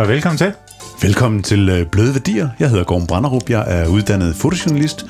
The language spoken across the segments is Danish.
og velkommen til. Velkommen til øh, Bløde Værdier. Jeg hedder Gorm Branderup. Jeg er uddannet fotojournalist,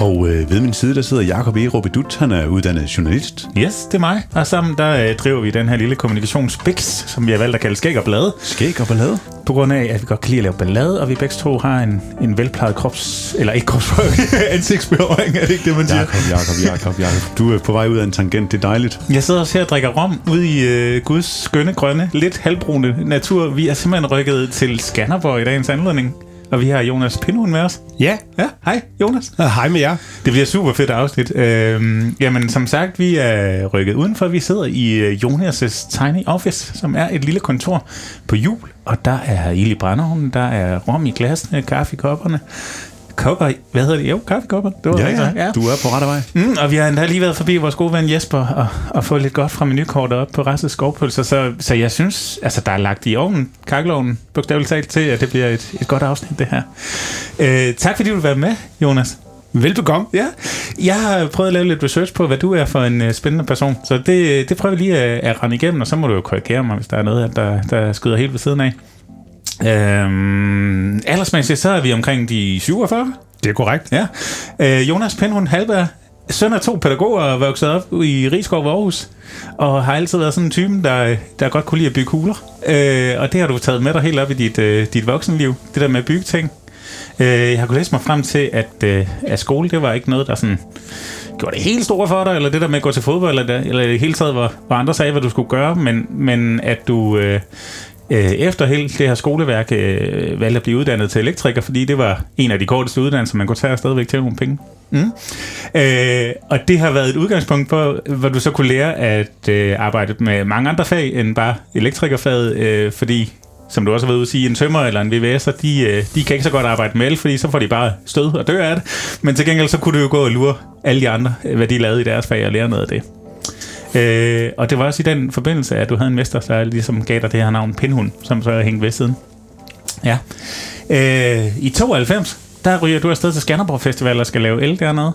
og øh, ved min side der sidder Jakob E. Robidut. Han er uddannet journalist. Yes, det er mig. Og sammen der øh, driver vi den her lille kommunikationsbiks, som vi har valgt at kalde skæg og blade. Skæg og ballade. På grund af, at vi godt kan lide at lave ballade, og vi begge to har en, en velplejet krops... Eller ikke kropsprøve, ansigtsberøring, er det ikke det, man siger? Jakob, Jakob, Jakob, Jakob. Du er på vej ud af en tangent. Det er dejligt. Jeg sidder også her og drikker rom ude i øh, Guds skønne, grønne, lidt halvbrune natur. Vi er simpelthen rykket til Skanderborg i dagens anledning. Og vi har Jonas Pindhund med os. Ja, Ja, hej Jonas. hej med jer. Det bliver super fedt afsnit. Øhm, jamen, som sagt, vi er rykket udenfor. Vi sidder i øh, Jonas' Tiny Office, som er et lille kontor på jul. Og der er ild i brændeovnen, der er rom i glasene, kaffe i kopperne. Kopper, hvad hedder det? Jo, kaffekopper. Det var Ja, det, ja. sagde. Du er på rette vej. Mm, og vi har endda lige været forbi vores gode ven Jesper og, og fået lidt godt fra menukortet op på Rastes skovpølser. Så, så jeg synes, altså der er lagt i ovnen, kakkelovnen, bogstaveligt talt til, at det bliver et, et godt afsnit, det her. Øh, tak fordi du vil være med, Jonas. Velbekomme. Ja, jeg har prøvet at lave lidt research på, hvad du er for en uh, spændende person. Så det, det prøver vi lige at, at rende igennem, og så må du jo korrigere mig, hvis der er noget, der, der skyder helt ved siden af. Øhm, aldersmæssigt, så er vi omkring de 47. Det er korrekt. Ja. Øh, Jonas Penhund Halberg, søn af to pædagoger, og vokset op i Rigskov Aarhus, og har altid været sådan en type, der, der godt kunne lide at bygge huler. Øh, og det har du taget med dig helt op i dit, øh, dit voksenliv, det der med at bygge ting. Øh, jeg har kunnet læse mig frem til, at, øh, at skole, det var ikke noget, der sådan gjorde det helt store for dig, eller det der med at gå til fodbold, eller, eller i det hele taget, hvor, hvor andre sagde, hvad du skulle gøre, men, men at du øh, øh, efter hele det her skoleværk øh, valgte at blive uddannet til elektriker, fordi det var en af de korteste uddannelser, man kunne tage og stadigvæk tjene nogle penge. Mm. Øh, og det har været et udgangspunkt for, hvor du så kunne lære at øh, arbejde med mange andre fag end bare elektrikerfaget, øh, fordi som du også har været ude at sige, en tømmer eller en VVS'er, de, øh, de kan ikke så godt arbejde med el, fordi så får de bare stød og dør af det. Men til gengæld så kunne du jo gå og lure alle de andre, øh, hvad de lavede i deres fag, og lære noget af det. Øh, og det var også i den forbindelse, at du havde en mester, der ligesom gav dig det her navn Pindhund, som så er hængt ved siden. Ja. Øh, I 92, der ryger du afsted til Skanderborg Festival og skal lave el dernede.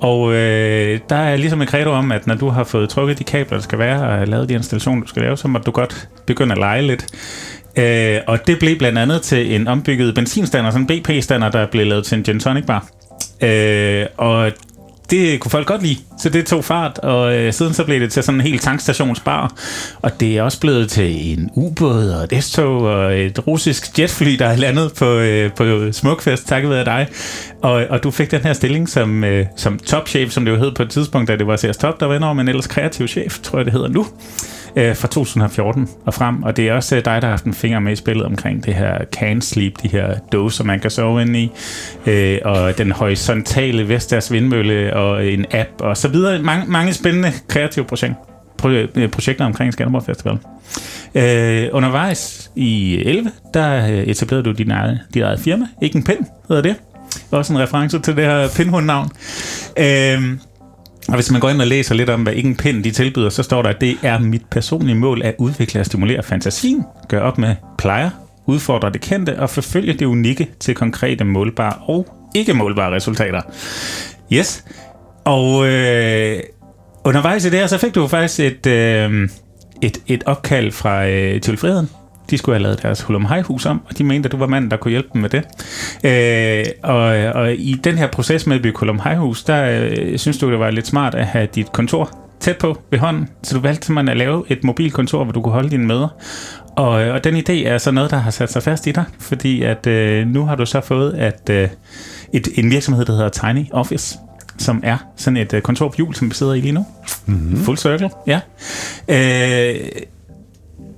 Og øh, der er ligesom et credo om, at når du har fået trukket de kabler, der skal være, og lavet de installationer, du skal lave, så må du godt begynde at lege lidt. Øh, og det blev blandt andet til en ombygget benzinstander, sådan en BP-stander, der blev lavet til en gin tonic bar. Øh, og det kunne folk godt lide, så det tog fart, og øh, siden så blev det til sådan en helt tankstationsbar, og det er også blevet til en ubåd og et S-tog og et russisk jetfly, der er landet på, øh, på Smukfest, takket være dig. Og, og du fik den her stilling som, øh, som topchef, som det jo hed på et tidspunkt, da det var CS Top, der var indover, men ellers kreativ chef, tror jeg det hedder nu øh, fra 2014 og frem, og det er også øh, dig, der har haft en finger med i spillet omkring det her can sleep, de her dåser, man kan sove ind i, øh, og den horisontale Vestas vindmølle, og en app, og så videre. Mange, mange spændende kreative projekter øh, projekter omkring Skanderborg Festival. Øh, undervejs i 11, der øh, etablerede du din eget, dit eget firma, ikke en pind, hedder det. Også en reference til det her pindhundnavn. Øh, og hvis man går ind og læser lidt om, hvad Ingen Pind de tilbyder, så står der, at det er mit personlige mål at udvikle og stimulere fantasien, gøre op med plejer, udfordre det kendte og forfølge det unikke til konkrete målbare og ikke målbare resultater. Yes. Og øh, undervejs i det her, så fik du faktisk et, øh, et, et opkald fra øh, Tivoli Friheden. De skulle have lavet deres Hulum hus om, og de mente, at du var manden, der kunne hjælpe dem med det. Øh, og, og i den her proces med at bygge Hulum hus der øh, synes du, det var lidt smart at have dit kontor tæt på ved hånden. Så du valgte simpelthen at lave et mobilkontor, hvor du kunne holde dine møder. Og, og den idé er så noget, der har sat sig fast i dig, fordi at øh, nu har du så fået at, øh, et, en virksomhed, der hedder Tiny Office, som er sådan et øh, kontor på hjul, som vi sidder i lige nu. Mm-hmm. Full circle, ja. Øh,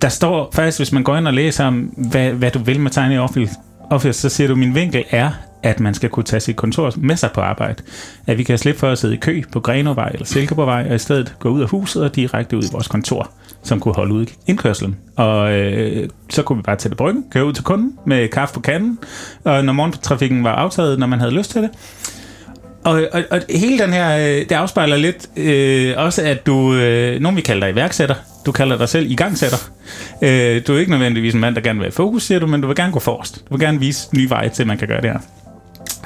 der står faktisk, hvis man går ind og læser om, hvad, hvad du vil med Tiny Office, Office, så siger du, min vinkel er, at man skal kunne tage sit kontor med sig på arbejde. At vi kan slippe for at sidde i kø på Grenovej eller Silkeborgvej, og i stedet gå ud af huset og direkte ud i vores kontor, som kunne holde ud i. Og øh, så kunne vi bare tage det bryggen, køre ud til kunden med kaffe på kanden, og når morgentrafikken var aftaget, når man havde lyst til det. Og, og, og hele den her, øh, det afspejler lidt øh, også, at du, øh, nogen vi kalder dig iværksætter, du kalder dig selv igangsætter. Øh, du er ikke nødvendigvis en mand, der gerne vil være fokus, siger du, men du vil gerne gå forrest. Du vil gerne vise nye veje til, at man kan gøre det her.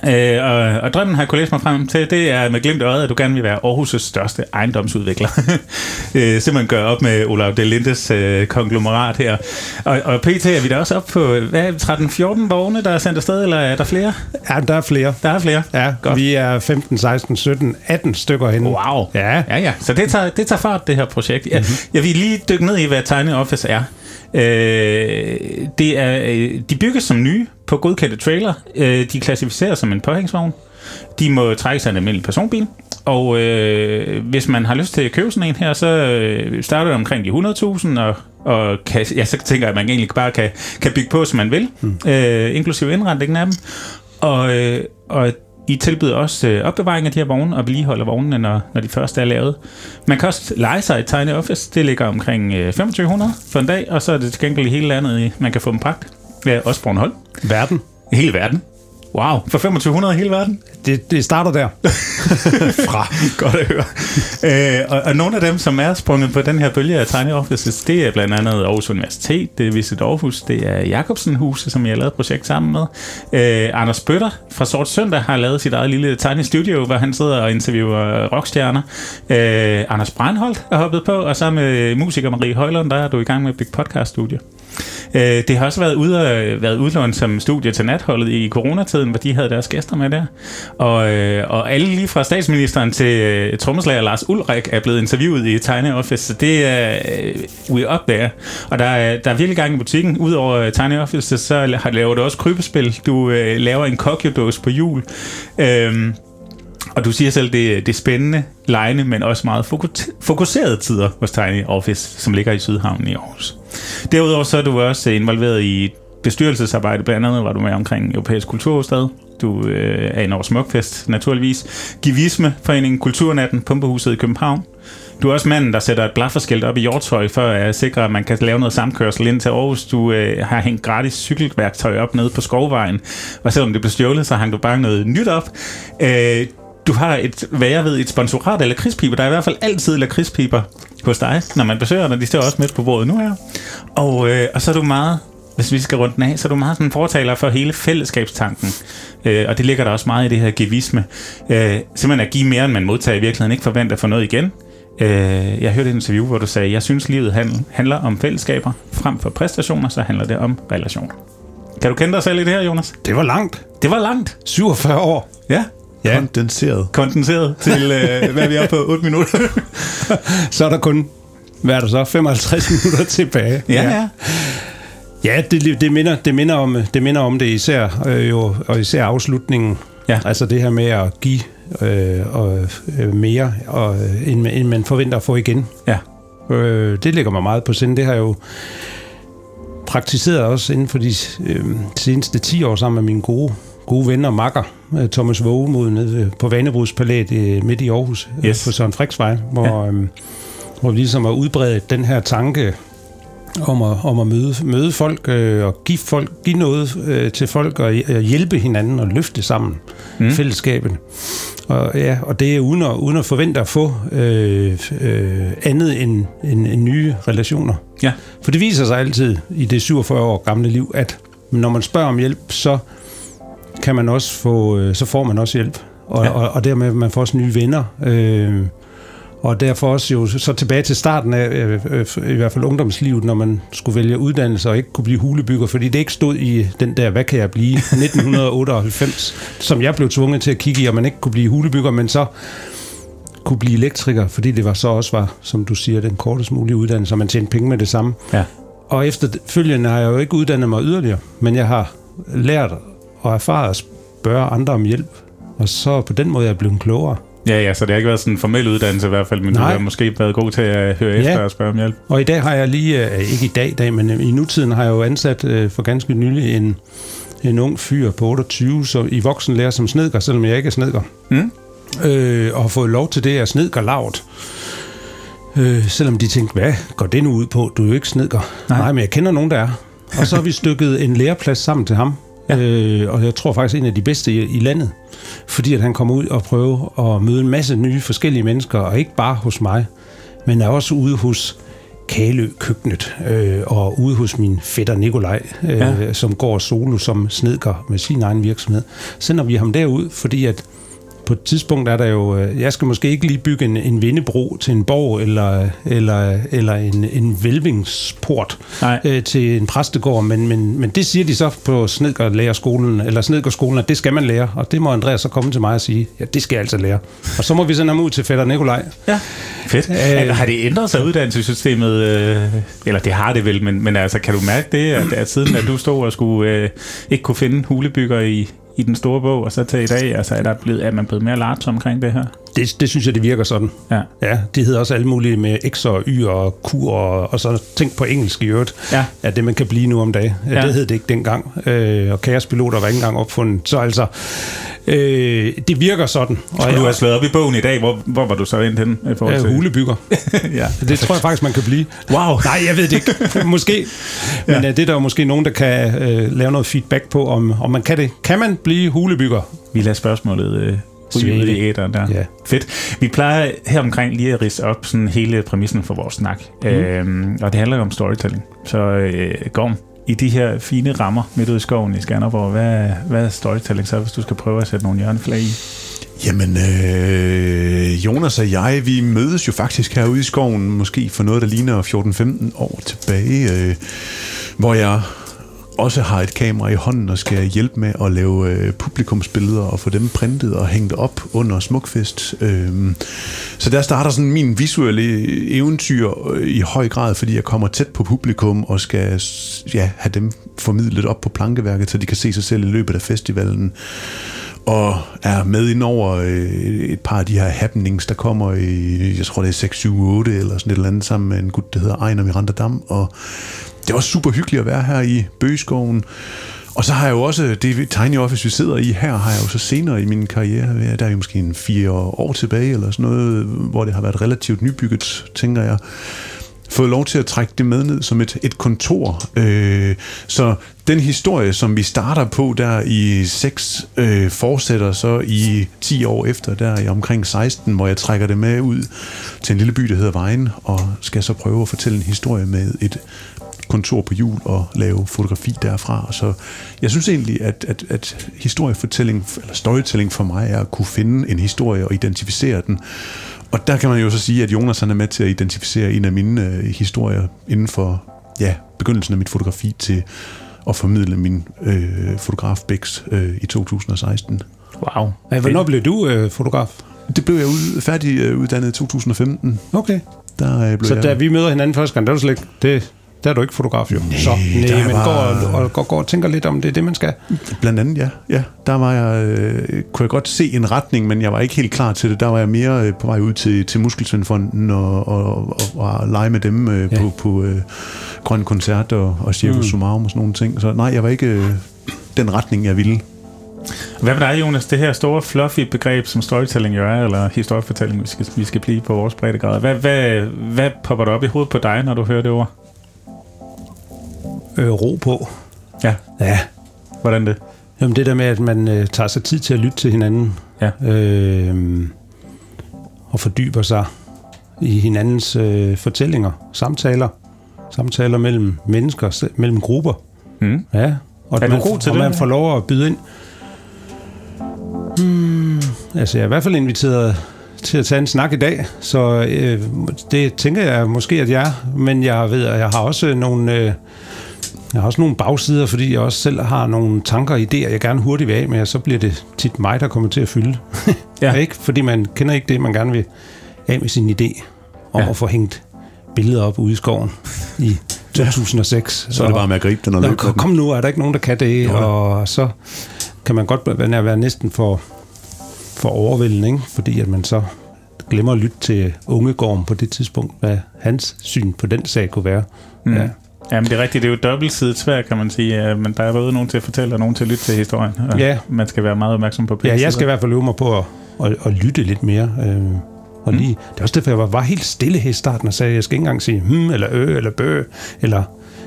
Øh, og, og drømmen har jeg kunne læse mig frem til, det er med glimt øjet, at du gerne vil være Aarhus' største ejendomsudvikler. øh, simpelthen gøre op med Olav Delindes øh, konglomerat her. Og, og pt. er vi da også op på, hvad 13-14 vogne, der er sendt afsted, eller er der flere? Ja, der er flere. Der er flere. Ja, Godt. vi er 15, 16, 17, 18 stykker henne. Wow. Ja. Ja, ja. Så det tager, det tager fart, det her projekt. Jeg, Mhm. mm-hmm. jeg vil lige dykke ned i, hvad Tiny Office er. Øh, det er øh, de bygges som nye på godkendte trailer. Øh, de klassificeres som en påhængsvogn. De må trække sig en almindelig personbil. Og øh, hvis man har lyst til at købe sådan en her, så øh, starter det omkring de 100.000, og, og kan, ja, så tænker jeg, at man egentlig bare kan, kan bygge på, som man vil, mm. øh, inklusive indretningen af dem. Og, øh, og I tilbyder også øh, opbevaring af de her vogne og vedligeholder vognene, når, når de først er lavet. Man kan også lege sig et Tiny Office. Det ligger omkring øh, 2500 for en dag, og så er det til gengæld i hele landet, man kan få dem bragt. Ja, også Bornholm. Verden. Hele verden. Wow, for 2500 i hele verden? Det, det starter der. Fra. Godt at høre. øh, og, og nogle af dem, som er sprunget på den her bølge af Tiny Offices, det er blandt andet Aarhus Universitet, det er Visit Aarhus, det er Jacobsen Huset, som jeg har lavet et projekt sammen med. Øh, Anders Bøtter fra Sort Søndag har lavet sit eget lille Tiny Studio, hvor han sidder og interviewer rockstjerner. Øh, Anders Breinholt er hoppet på, og sammen med musiker Marie Højlund, der er du i gang med at bygge podcaststudie. Øh, det har også været, ude, været udlånt som studie til natholdet i coronatiden, hvor de havde deres gæster med der. Og, øh, og alle lige fra statsministeren til øh, trommeslager Lars Ulrik er blevet interviewet i Tiny Office, så det er øh, we up there. Og der er, der er virkelig gang i butikken. Udover øh, Tiny Office, så har lavet du også krybespil. Du øh, laver en kokjodås på jul. Øhm, og du siger selv, det, det er spændende, lejende, men også meget fokuserede tider hos Tiny Office, som ligger i Sydhavnen i Aarhus. Derudover så er du også involveret i bestyrelsesarbejde, blandt andet var du med omkring Europæisk Kulturhovedstad. Du øh, er en over Smukfest, naturligvis. Givisme, Foreningen Kulturnatten, Pumpehuset i København. Du er også manden, der sætter et blafferskilt op i Hjortøj for at sikre, at man kan lave noget samkørsel ind til Aarhus. Du øh, har hængt gratis cykelværktøj op nede på Skovvejen, og selvom det blev stjålet, så hang du bare noget nyt op. Øh, du har et, hvad jeg ved, et sponsorat af lakridspiber. Der er i hvert fald altid lakridspiber hos dig, når man besøger dig. De står også midt på bordet nu her. Og, øh, og så er du meget, hvis vi skal rundt den af, så er du meget sådan en fortaler for hele fællesskabstanken. Øh, og det ligger der også meget i det her givisme. Øh, simpelthen at give mere, end man modtager i virkeligheden, ikke forventer at få noget igen. Øh, jeg hørte et interview, hvor du sagde, jeg synes, livet handl- handler om fællesskaber. Frem for præstationer, så handler det om relationer. Kan du kende dig selv i det her, Jonas? Det var langt. Det var langt. 47 år. Ja. Ja, Kondenseret. Kondenseret til, øh, hvad vi er på, 8 minutter. så er der kun, hvad er der så, 55 minutter tilbage. ja, ja. Ja, det, det, minder, det, minder om, det minder om det især, øh, jo, og især afslutningen. Ja. Altså det her med at give øh, og, øh, mere, og, øh, end, end man forventer at få igen. Ja. Øh, det ligger mig meget på sinde. Det har jeg jo praktiseret også inden for de øh, seneste 10 år sammen med mine gode, gode venner og makker, øh, Thomas Vågemod nede på Vanebrugspalæet øh, midt i Aarhus, øh, Yes. på Søren Friksvej, hvor, øh, hvor vi ligesom har udbredt den her tanke om at, om at møde, møde folk øh, og give, folk, give noget øh, til folk og øh, hjælpe hinanden og løfte sammen mm. fællesskabet. Og, ja, og det er uden at, uden at forvente at få øh, øh, andet end, end, end nye relationer. Ja. For det viser sig altid i det 47 år gamle liv, at når man spørger om hjælp, så kan man også få, øh, så får man også hjælp. Og, ja. og, og dermed man får også nye venner. Øh, og derfor også jo så tilbage til starten af øh, øh, i hvert fald ungdomslivet, når man skulle vælge uddannelse og ikke kunne blive hulebygger, fordi det ikke stod i den der, hvad kan jeg blive, 1998, som jeg blev tvunget til at kigge i, og man ikke kunne blive hulebygger, men så kunne blive elektriker, fordi det var så også var, som du siger, den kortest mulige uddannelse, og man tjente penge med det samme. Ja. Og efterfølgende har jeg jo ikke uddannet mig yderligere, men jeg har lært og erfaret at spørge andre om hjælp, og så på den måde er jeg blevet klogere. Ja, ja, så det har ikke været sådan en formel uddannelse i hvert fald, men Nej. du har måske været god til at høre Ja. efter og spørge om hjælp. Og i dag har jeg lige, øh, ikke i dag, i dag men øh, i nutiden har jeg jo ansat øh, for ganske nylig en, en ung fyr på 28, så i voksenlærer som snedker, selvom jeg ikke er snedker. Mm. Øh, og har fået lov til det af snedker lavt. Øh, selvom de tænkte, hvad går det nu ud på? Du er jo ikke snedker. Nej. Nej, Nej men jeg kender nogen, der er. Og så har vi stykket en læreplads sammen til ham. Ja. Øh, og jeg tror faktisk en af de bedste i, i landet. Fordi at han kommer ud og prøver at møde en masse nye forskellige mennesker, og ikke bare hos mig, men er også ude hos Kalø-køkkenet øh, og ude hos min fætter Nikolaj, øh, ja. som går solo som snedker med sin egen virksomhed. Sender vi ham derud, fordi at på et tidspunkt er der jo, øh, jeg skal måske ikke lige bygge en, en vindebro til en borg, eller, eller, eller en, en velvingsport øh, til en præstegård, men, men, men det siger de så på Snedgårdlærerskolen, eller Snedgårdskolen, at det skal man lære, og det må Andreas så komme til mig og sige, ja, det skal jeg altså lære. Og så må vi sende ham ud til fætter Nikolaj. Ja, fedt. Æh, har det ændret sig uddannelsessystemet? Øh, eller det har det vel, men, men altså, kan du mærke det, at, at siden at du stod og skulle øh, ikke kunne finde hulebygger i, i den store bog, og så til i dag, altså er, der blevet, er man blevet mere large omkring det her? Det, det synes jeg, det virker sådan. Ja. ja det hedder også alle mulige med X og Y og Q og, og så tænk på engelsk i øvrigt, ja. at det man kan blive nu om dagen. Ja. Det hed det ikke dengang, øh, og kaospiloter var ikke engang opfundet. Så altså, øh, det virker sådan. Og, du har slået op i bogen i dag, hvor, hvor var du så ind hen? I forhold til? Ja, hulebygger. ja. Det tror jeg faktisk, man kan blive. Wow. Nej, jeg ved det ikke. Måske. Men ja. Øh, det er der måske nogen, der kan øh, lave noget feedback på, om, om man kan det. Kan man blive hulebygger? Vi lader spørgsmålet øh, ryge ud i æderen der. Ja. Fedt. Vi plejer her omkring lige at rise op sådan hele præmissen for vores snak. Mm. Øhm, og det handler jo om storytelling. Så øh, Gorm, i de her fine rammer midt ude i skoven i Skanderborg, hvad, hvad er storytelling så, hvis du skal prøve at sætte nogle hjørneflag i? Jamen, øh, Jonas og jeg, vi mødes jo faktisk herude i skoven, måske for noget, der ligner 14-15 år tilbage, øh, hvor jeg også har et kamera i hånden og skal hjælpe med at lave øh, publikumsbilleder og få dem printet og hængt op under Smukfest. Øh, så der starter sådan min visuelle eventyr øh, i høj grad, fordi jeg kommer tæt på publikum og skal ja, have dem formidlet op på plankeværket, så de kan se sig selv i løbet af festivalen og er med ind over øh, et par af de her happenings, der kommer i, jeg tror det er 6, 7, 8 eller sådan et eller andet, sammen med en gut, der hedder Ejner Miranda Dam, og det var super hyggeligt at være her i Bøgeskoven. Og så har jeg jo også, det tiny office, vi sidder i her, har jeg jo så senere i min karriere, der er jo måske en fire år tilbage, eller sådan noget, hvor det har været relativt nybygget, tænker jeg, fået lov til at trække det med ned som et, et kontor. Øh, så den historie, som vi starter på der i 6, øh, fortsætter så i 10 år efter, der i omkring 16, hvor jeg trækker det med ud til en lille by, der hedder Vejen, og skal så prøve at fortælle en historie med et kontor på jul og lave fotografi derfra. Så jeg synes egentlig, at, at, at historiefortælling, eller storytelling for mig er at kunne finde en historie og identificere den. Og der kan man jo så sige, at Jonas han er med til at identificere en af mine øh, historier inden for ja, begyndelsen af mit fotografi til at formidle min øh, fotograf Bix øh, i 2016. Wow. Hvornår blev du øh, fotograf? Det blev jeg ud, færdig øh, uddannet i 2015. Okay. Der, øh, blev så jeg... da vi møder hinanden første gang, der er du slet ikke... Det, der er du ikke fotograf, jo. Nej, så, nej men var... går, og, går, går og tænker lidt om, det er det, man skal. Blandt andet, ja. ja der var jeg, øh, kunne jeg godt se en retning, men jeg var ikke helt klar til det. Der var jeg mere øh, på vej ud til, til Muskelsvindfonden og, og, og, og lege med dem øh, ja. på, på øh, Grøn Koncert og, og Circus mm. Sumarum og sådan nogle ting. Så nej, jeg var ikke øh, den retning, jeg ville. Hvad med dig, Jonas? Det her store, fluffy begreb, som storytelling jo er, eller historiefortælling, vi skal, vi skal blive på vores breddegrad. Hvad, hvad, hvad popper der op i hovedet på dig, når du hører det ord? Øh, ro på. Ja. Ja. Hvordan det? Jamen det der med, at man øh, tager sig tid til at lytte til hinanden. Ja. Øh, og fordyber sig i hinandens øh, fortællinger, samtaler. Samtaler mellem mennesker, mellem grupper. Mm. Ja. Og er man, god til og det? man får lov at byde ind. Hmm, altså jeg er i hvert fald inviteret til at tage en snak i dag, så øh, det tænker jeg måske, at jeg er. Men jeg ved, at jeg har også nogle... Øh, jeg har også nogle bagsider, fordi jeg også selv har nogle tanker og idéer, jeg gerne hurtigt vil af med, og så bliver det tit mig, der kommer til at fylde. Ja. ikke? Fordi man kender ikke det, man gerne vil af med sin idé om Ja. at få hængt billeder op ude i skoven i 2006. Så er det bare med at gribe den og Nå, løbe kom, nu, er der ikke nogen, der kan det? Da. og så kan man godt være, være næsten for, for overvældende, ikke? fordi at man så glemmer at lytte til Ungegården på det tidspunkt, hvad hans syn på den sag kunne være. Mm. Ja. Jamen, det er rigtigt. Det er jo dobbeltsidigt svært, kan man sige. Men der er både nogen til at fortælle, og nogen til at lytte til historien. Og Ja. Man skal være meget opmærksom på Ja, jeg skal i hvert fald øve mig på at, at, at lytte lidt mere. Øh, og Mm. lige, det er også derfor, jeg var, var helt stille her i starten og sagde, jeg skal ikke engang sige hmm, eller ø, eller bø, eller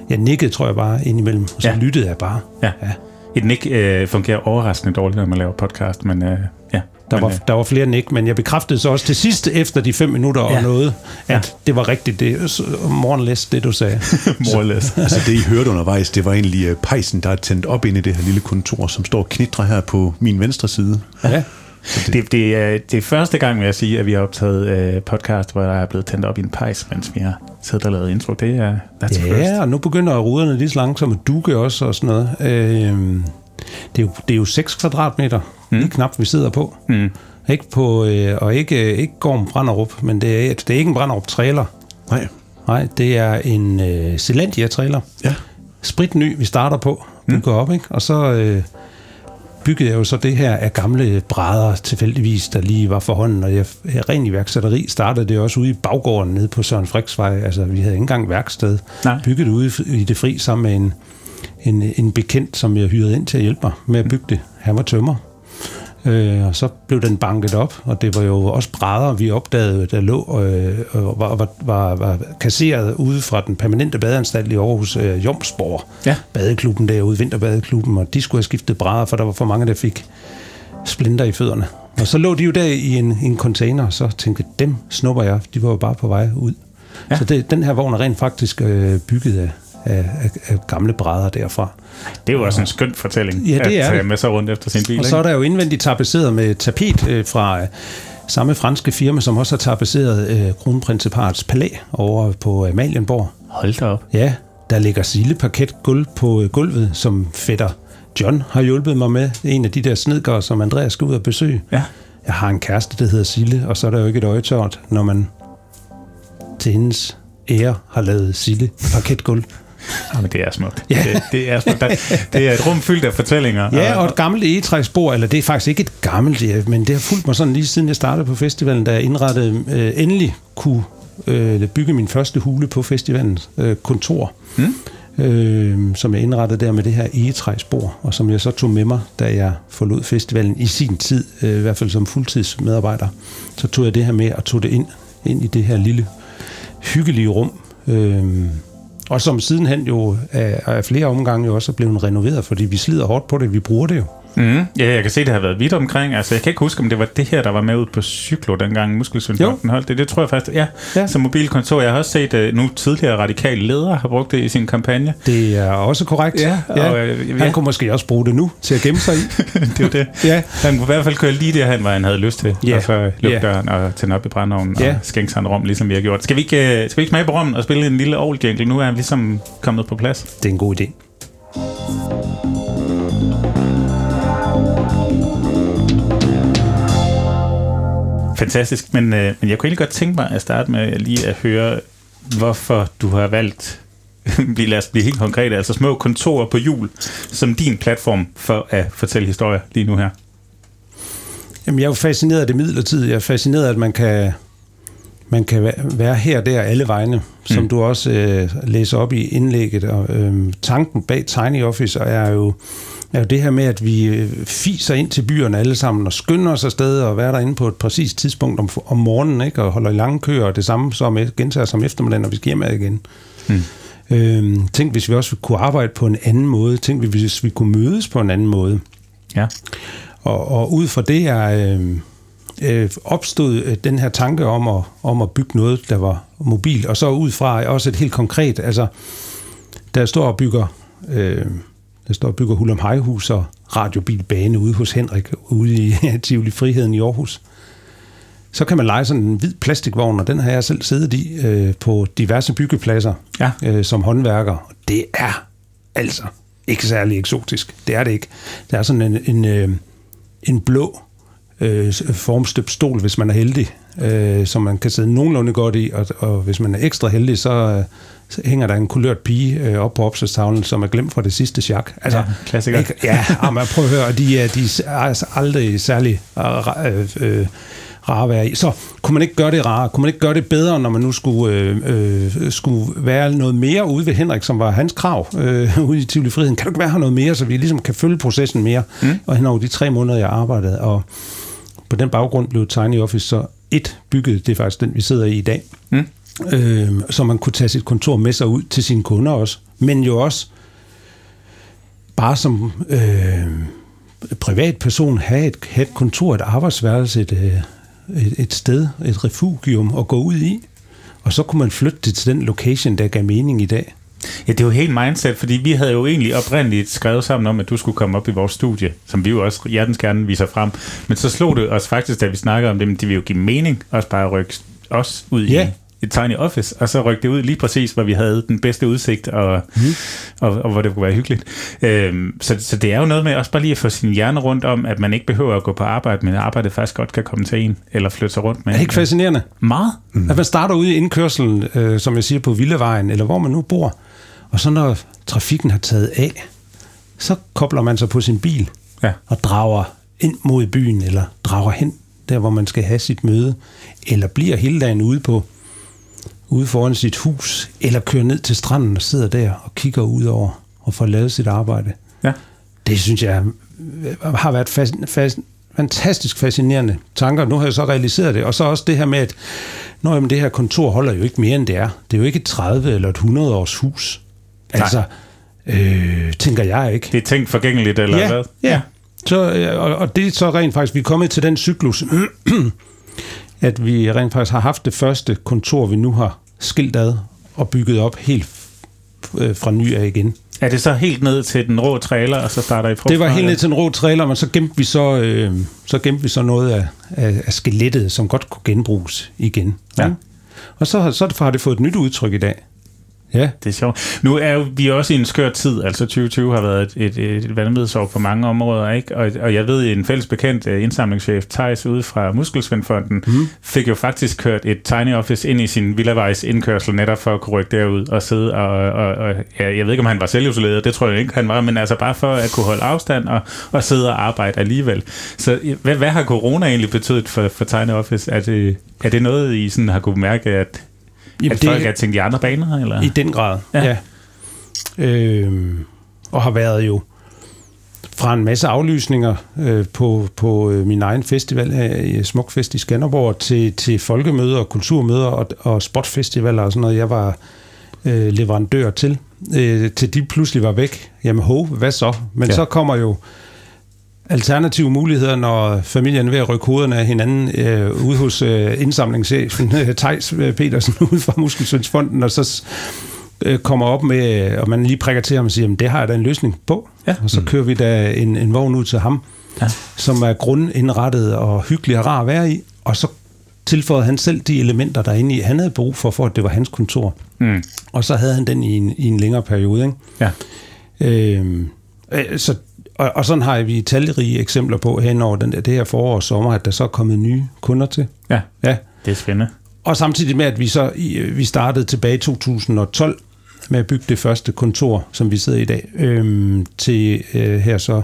jeg nikkede, tror jeg bare, indimellem, og så ja. lyttede jeg bare. Ja. Ja. Et nik øh, fungerer overraskende dårligt, når man laver podcast, men øh, ja. Der, Men, var, øh, der var flere nik, men jeg bekræftede så også til sidst, efter de fem minutter ja. Ja. og noget, at Ja. det var rigtigt. Det, så- morgenlæs, det du sagde. Morless. Altså det, I hørte undervejs, det var egentlig øh, pejsen, der er tændt op inde i det her lille kontor, som står og knitrer her på min venstre side. Ja. Det, det, er, det er første gang, vil jeg sige, at vi har optaget øh, podcast, hvor der er blevet tændt op i en pejs, mens vi har siddet og lavet intro. Det er that's a first. Ja, og nu begynder ruderne lige så langsomt at dukke også og sådan noget. Øh, det, er jo, det er jo 6 kvadratmeter, mm. lige knap, vi sidder på. Mm. Ikke på, øh, og ikke, ikke Gorm Branderup, men det er, det er ikke en Branderup trailer. Nej. Nej, det er en øh, Zelandia trailer. Ja. Spritny, vi starter på, bygger mm. op, ikke? Og så øh, byggede jeg jo så det her af gamle brædder tilfældigvis, der lige var for hånden, og jeg, jeg ren iværksætteri startede det også ude i baggården nede på Søren Friksvej. Altså, vi havde ikke engang værksted. Nej. Bygget ude i det fri sammen med en, en, en bekendt, som jeg hyrede ind til at hjælpe mig med at bygge det. Han var tømmer. Øh, og så blev den banket op, og det var jo også brædder, vi opdagede, der lå øh, og var, var, var, var kasseret ude fra den permanente badeanstalt i Aarhus, øh, Jomsborg Ja. badeklubben derude, vinterbadeklubben, og de skulle have skiftet brædder, for der var for mange, der fik splinter i fødderne. Og så lå de jo der i en, en container, og så tænkte dem snupper jeg. De var jo bare på vej ud. Ja. Så det, den her vogn er rent faktisk øh, bygget af, af, af, af gamle brædder derfra. Det er jo også en skøn fortælling, Ja, det at er tage det. med sig rundt efter sin bil. Og så er der jo indvendigt tapetseret med tapet øh, fra øh, samme franske firma, som også har tapetseret øh, kronprinseparets palæ over på Amalienborg. Hold da op. Ja, der ligger silleparket gulv på øh, gulvet, som fætter John har hjulpet mig med. En af de der snedgård, som Andreas skal ud og besøge. Ja. Jeg har en kæreste, der hedder Sille, og så er der jo ikke et øje tørt, når man til hendes ære har lavet Sille parketgulv. Jamen, det er smukt. Ja. Det, det, er smukt. Der, det er et rum fyldt af fortællinger. Ja, og et gammelt egetræsspor, eller det er faktisk ikke et gammelt, men det har fulgt mig sådan lige siden jeg startede på festivalen, da jeg indrettede, øh, endelig kunne øh, bygge min første hule på festivalens øh, kontor. Mm. Øh, som jeg indrettede der med det her egetræsspor, og som jeg så tog med mig, da jeg forlod festivalen i sin tid, øh, i hvert fald som fuldtidsmedarbejder. Så tog jeg det her med og tog det ind, ind i det her lille hyggelige rum. Øh, og som sidenhen jo af, af flere omgange jo også er blevet renoveret, fordi vi slider hårdt på det, vi bruger det jo. Mm. Ja, jeg kan se, det har været vidt omkring. Altså, jeg kan ikke huske, om det var det her, der var med ud på Cyklo, dengang Muskelsvindfonden holdt det. Det tror jeg faktisk, ja. Ja. ja. Som mobilkontor. Jeg har også set, uh, nu tidligere radikale ledere har brugt det i sin kampagne. Det er også korrekt. Ja, og, øh, Han ja. kunne måske også bruge det nu til at gemme sig i. det var det. ja. Han kunne i hvert fald køre lige det, han, var, han havde lyst til. Ja. Og så lukke Ja. døren og tænde op i brændeovnen Ja. og skænke sig en rom, ligesom vi har gjort. Skal vi ikke, uh, skal vi ikke smage på rommen og spille en lille ovl Nu er han ligesom kommet på plads. Det er en god idé. Fantastisk, men, øh, men jeg kunne egentlig godt tænke mig at starte med lige at høre, hvorfor du har valgt, lad os blive helt konkret, altså små kontorer på jul, som din platform for at fortælle historier lige nu her. Jamen, jeg er jo fascineret af det midlertidige. Jeg er fascineret af, at man kan, man kan væ- være her og der alle vegne, som Mm. du også øh, læser op i indlægget. Og, øh, tanken bag Tiny Office er jo, er jo det her med, at vi øh, fiser ind til byerne alle sammen og skynder os afsted og være derinde på et præcist tidspunkt om, om morgenen, ikke? og holder i lange køer, og det samme som gentager som eftermiddag, når vi skal hjem igen. Mm. Øh, tænk, hvis vi også kunne arbejde på en anden måde. Tænk, hvis vi kunne mødes på en anden måde. Ja. Og, og ud fra det er øh, øh, opstod øh, den her tanke om at, om at bygge noget, der var mobil. Og så ud fra også et helt konkret, altså der står og bygger, øh, der står og bygger Hulum Hejhus og radiobilbane ude hos Henrik, ude i Tivoli Friheden i Aarhus. Så kan man lege sådan en hvid plastikvogn, og den har jeg selv siddet i øh, på diverse byggepladser Ja. øh, som håndværker. Det er altså ikke særlig eksotisk. Det er det ikke. Der er sådan en, en, øh, en blå øh, formstøbt stol, hvis man er heldig, øh, som man kan sidde nogenlunde godt i, og, og hvis man er ekstra heldig, så, øh, så hænger der en kulørt pige øh, op på opslagstavlen, som er glemt fra det sidste chak. Altså, Ja, klassiker. Ikke, ja, ah, men prøv at høre, de er, de er altså aldrig særlig øh, øh, rare at være i. Så kunne man ikke gøre det rare? Kunne man ikke gøre det bedre, når man nu skulle, øh, øh, skulle være noget mere ude ved Henrik, som var hans krav øh, ude i Tivoli Friheden? Kan du ikke være her noget mere, så vi ligesom kan følge processen mere? Mm. Og hen over de tre måneder, jeg arbejdede, og på den baggrund blev Tiny Office så et bygget, det er faktisk den, vi sidder i i dag, Mm. Øh, så man kunne tage sit kontor med sig ud til sine kunder også, men jo også bare som øh, privatperson have et, have et kontor, et arbejdsværelse, et, øh, et, et sted, et refugium at gå ud i. Og så kunne man flytte det til den location, der gav mening i dag. Ja, det er jo helt mindset, fordi vi havde jo egentlig oprindeligt skrevet sammen om, at du skulle komme op i vores studie, som vi jo også hjertens gerne viser frem. Men så slog det os faktisk, da vi snakkede om det, men det vil jo give mening også bare at rykke os ud Ja. Et tiny office, og så rykke det ud lige præcis, hvor vi havde den bedste udsigt, og, mm. og, og hvor det kunne være hyggeligt. Øhm, så, så det er jo noget med også bare lige at få sin hjerne rundt om, at man ikke behøver at gå på arbejde, men arbejdet faktisk godt kan komme til en, eller flytte sig rundt med Er det ikke en. fascinerende? Meget. Mm. At man starter ude i indkørselen, øh, som jeg siger, på Villevejen, eller hvor man nu bor, og så når trafikken har taget af, så kobler man sig på sin bil Ja. og drager ind mod byen, eller drager hen der, hvor man skal have sit møde, eller bliver hele dagen ude på ude foran sit hus, eller kører ned til stranden og sidder der og kigger ud over og får lavet sit arbejde. Ja. Det synes jeg øh, har været fas, fas, fantastisk fascinerende tanker. Nu har jeg så realiseret det. Og så også det her med, at når jamen, det her kontor holder jo ikke mere, end det er. Det er jo ikke et 30 eller et 100 års hus. Altså, øh, tænker jeg ikke. Det er tænkt forgængeligt, eller ja, hvad? Ja. Så, øh, og, og det er så rent faktisk, vi er kommet til den cyklus, at vi rent faktisk har haft det første kontor, vi nu har skilt ad og bygget op helt øh, fra ny af igen. Er det så helt ned til den rå trailer, og så starter I forfra? Det var helt ned til en rå trailer, men så gemte vi så, øh, så, gemte vi så noget af, af, af skelettet, som godt kunne genbruges igen. Ja. Og så, så har det fået et nyt udtryk i dag. Ja, Det er sjovt. Nu er jo, vi er også i en skør tid, altså 2020 har været et, et, et vanvidsår på mange områder, ikke? Og, og jeg ved, en fælles bekendt uh, indsamlingschef, Thijs ude fra Muskelsvindfonden, mm. fik jo faktisk kørt et tiny office ind i sin villavejs indkørsel, netop for at kunne rykke derud og sidde og, og, og ja, jeg ved ikke, om han var selvisoleret, det tror jeg ikke, han var, men altså bare for at kunne holde afstand og, og sidde og arbejde alligevel. Så hvad, hvad har corona egentlig betydet for, for tiny office? Er det, er det noget, I sådan har kunne mærke, at, Jamen, at folk har tænkt i andre baner? Eller? I den grad, Ja. ja. Øhm, og har været jo fra en masse aflysninger øh, på, på øh, min egen festival i Smukfest i Skanderborg til, til folkemøder og kulturmøder og, og sportfestivaler og sådan noget, jeg var øh, leverandør til, øh, til de pludselig var væk. Jamen ho, hvad så? Men ja. så kommer jo alternative muligheder, når familien er ved at rykke hovederne af hinanden øh, ude hos øh, indsamlingschefen øh, Thijs øh, Petersen ude fra Muskelsvindsfonden, og så øh, kommer op med, og man lige prikker til ham og siger, det har jeg da en løsning på. Ja. Og så kører vi da en, en vogn ud til ham, Ja. som er grundindrettet og hyggelig og rar at være i, og så tilføjede han selv de elementer, der er inde i, han havde brug for, for at det var hans kontor. Mm. Og så havde han den i en, i en længere periode. Ikke? Ja. Øhm, øh, så, og, og sådan har vi talrige eksempler på hen over den der, det her forår og sommer, at der så er kommet nye kunder til. ja, Ja. det er spændende. Og samtidig med, at vi så øh, vi startede tilbage i 2012 med at bygge det første kontor, som vi sidder i i dag, øhm, til øh, her så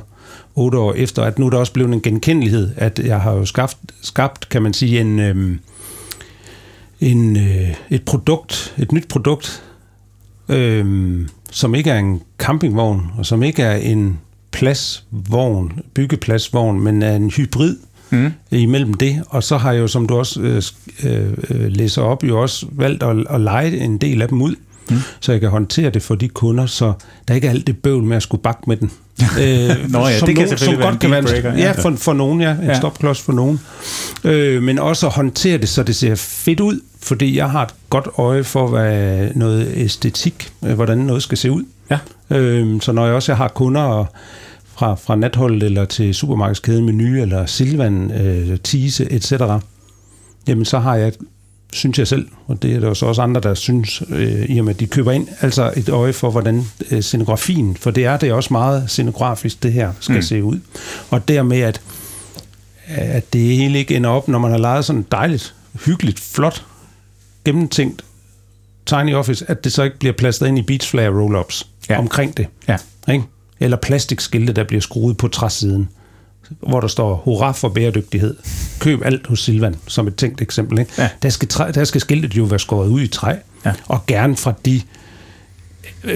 otte år efter, at nu er der også blevet en genkendelighed, at jeg har jo skabt, skabt kan man sige, en, øhm, en, øh, et produkt, et nyt produkt, øhm, som ikke er en campingvogn, og som ikke er en pladsvogn, byggepladsvogn, men er en hybrid Mm. imellem det. Og så har jeg jo, som du også øh, øh, øh, læser op, jo også valgt at, at lege en del af dem ud, mm. så jeg kan håndtere det for de kunder, så der ikke er alt det bøvl med at skulle bakke med den. øh, Nå ja, som det kan nogen- som være godt kan være en- Ja, for, for nogen, ja. En Ja. stopklods for nogen. Øh, men også at håndtere det, så det ser fedt ud, fordi jeg har et godt øje for hvad noget æstetik, øh, hvordan noget skal se ud. Ja. Øh, så når jeg også har kunder og fra, fra natholdet eller til supermarkedskæden Menu eller Silvan, øh, Tise, etc., jamen så har jeg, synes jeg selv, og det er der jo så også andre, der synes, øh, i og med at de køber ind, altså et øje for, hvordan øh, scenografien, for det er det er også meget scenografisk, det her skal Mm. se ud. Og dermed, at, at det hele ikke ender op, når man har lejet sådan dejligt, hyggeligt, flot, gennemtænkt tiny office, at det så ikke bliver plastet ind i beach flare roll-ups ja. omkring det. Ja. Ikke? Eller plastikskilte, der bliver skruet på træsiden, hvor der står, hurra for bæredygtighed. Køb alt hos Silvan, som et tænkt eksempel. Ikke? Ja. Der, skal træ, der skal skiltet jo være skåret ud i træ, Ja. og gerne fra de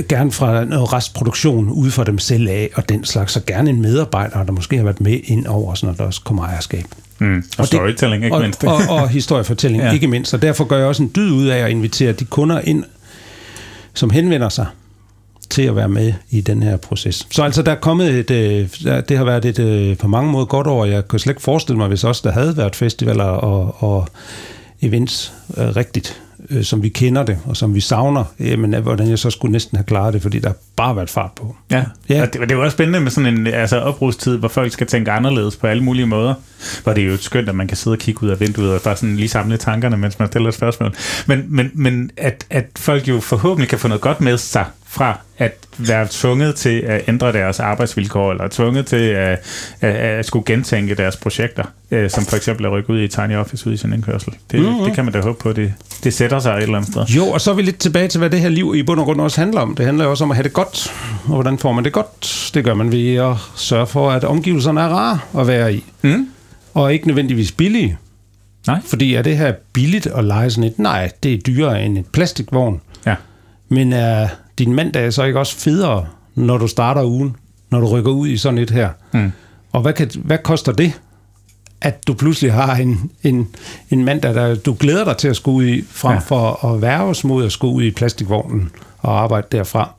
gerne fra noget restproduktion ude fra dem selv af, og den slags, så gerne en medarbejder, der måske har været med ind over, sådan, når der også kommer ejerskab. Mm. Og, og det- storytelling, ikke og, mindst. Og, og historiefortælling, Ja. ja. ikke mindst. Og derfor gør jeg også en dyd ud af at invitere de kunder ind, som henvender sig. Til at være med i den her proces. Så altså, der er kommet et, øh, det har været et øh, på mange måder godt år. Jeg kan slet ikke forestille mig, hvis også der havde været festivaler og, og events øh, rigtigt, øh, som vi kender det, og som vi savner, jamen, øh, hvordan jeg så skulle næsten have klaret det, fordi der har bare været fart på. Ja, Ja. ja. Og det, det er jo også spændende med sådan en altså, oprustid, hvor folk skal tænke anderledes på alle mulige måder. Hvor det er jo skønt, at man kan sidde og kigge ud af vinduet og bare sådan lige samle tankerne, mens man stiller et spørgsmål. Men, men, men at, at folk jo forhåbentlig kan få noget godt med sig fra at være tvunget til at ændre deres arbejdsvilkår, eller tvunget til at, at, at skulle gentænke deres projekter, øh, som for eksempel at rykke ud i Tiny Office ud i sin indkørsel. Det, Mhm. mm-hmm. det kan man da håbe på, det, det sætter sig et eller andet sted. Jo, og så er vi lidt tilbage til, hvad det her liv i bund og grund også handler om. Det handler jo også om at have det godt. Og hvordan får man det godt? Det gør man ved at sørge for, at omgivelserne er rare at være i. Mm? Og ikke nødvendigvis billige. Nej? Fordi er det her billigt at lege sådan et? Nej, det er dyrere end et plastikvogn. Ja. Men er din mandag så ikke også federe, når du starter ugen? Når du rykker ud i sådan et her? Mm. Og hvad, kan, hvad koster det? At du pludselig har en, en, en mandag, der du glæder dig til at skulle ud i, frem Ja. for at værves mod at skulle ud i plastikvognen og arbejde derfra.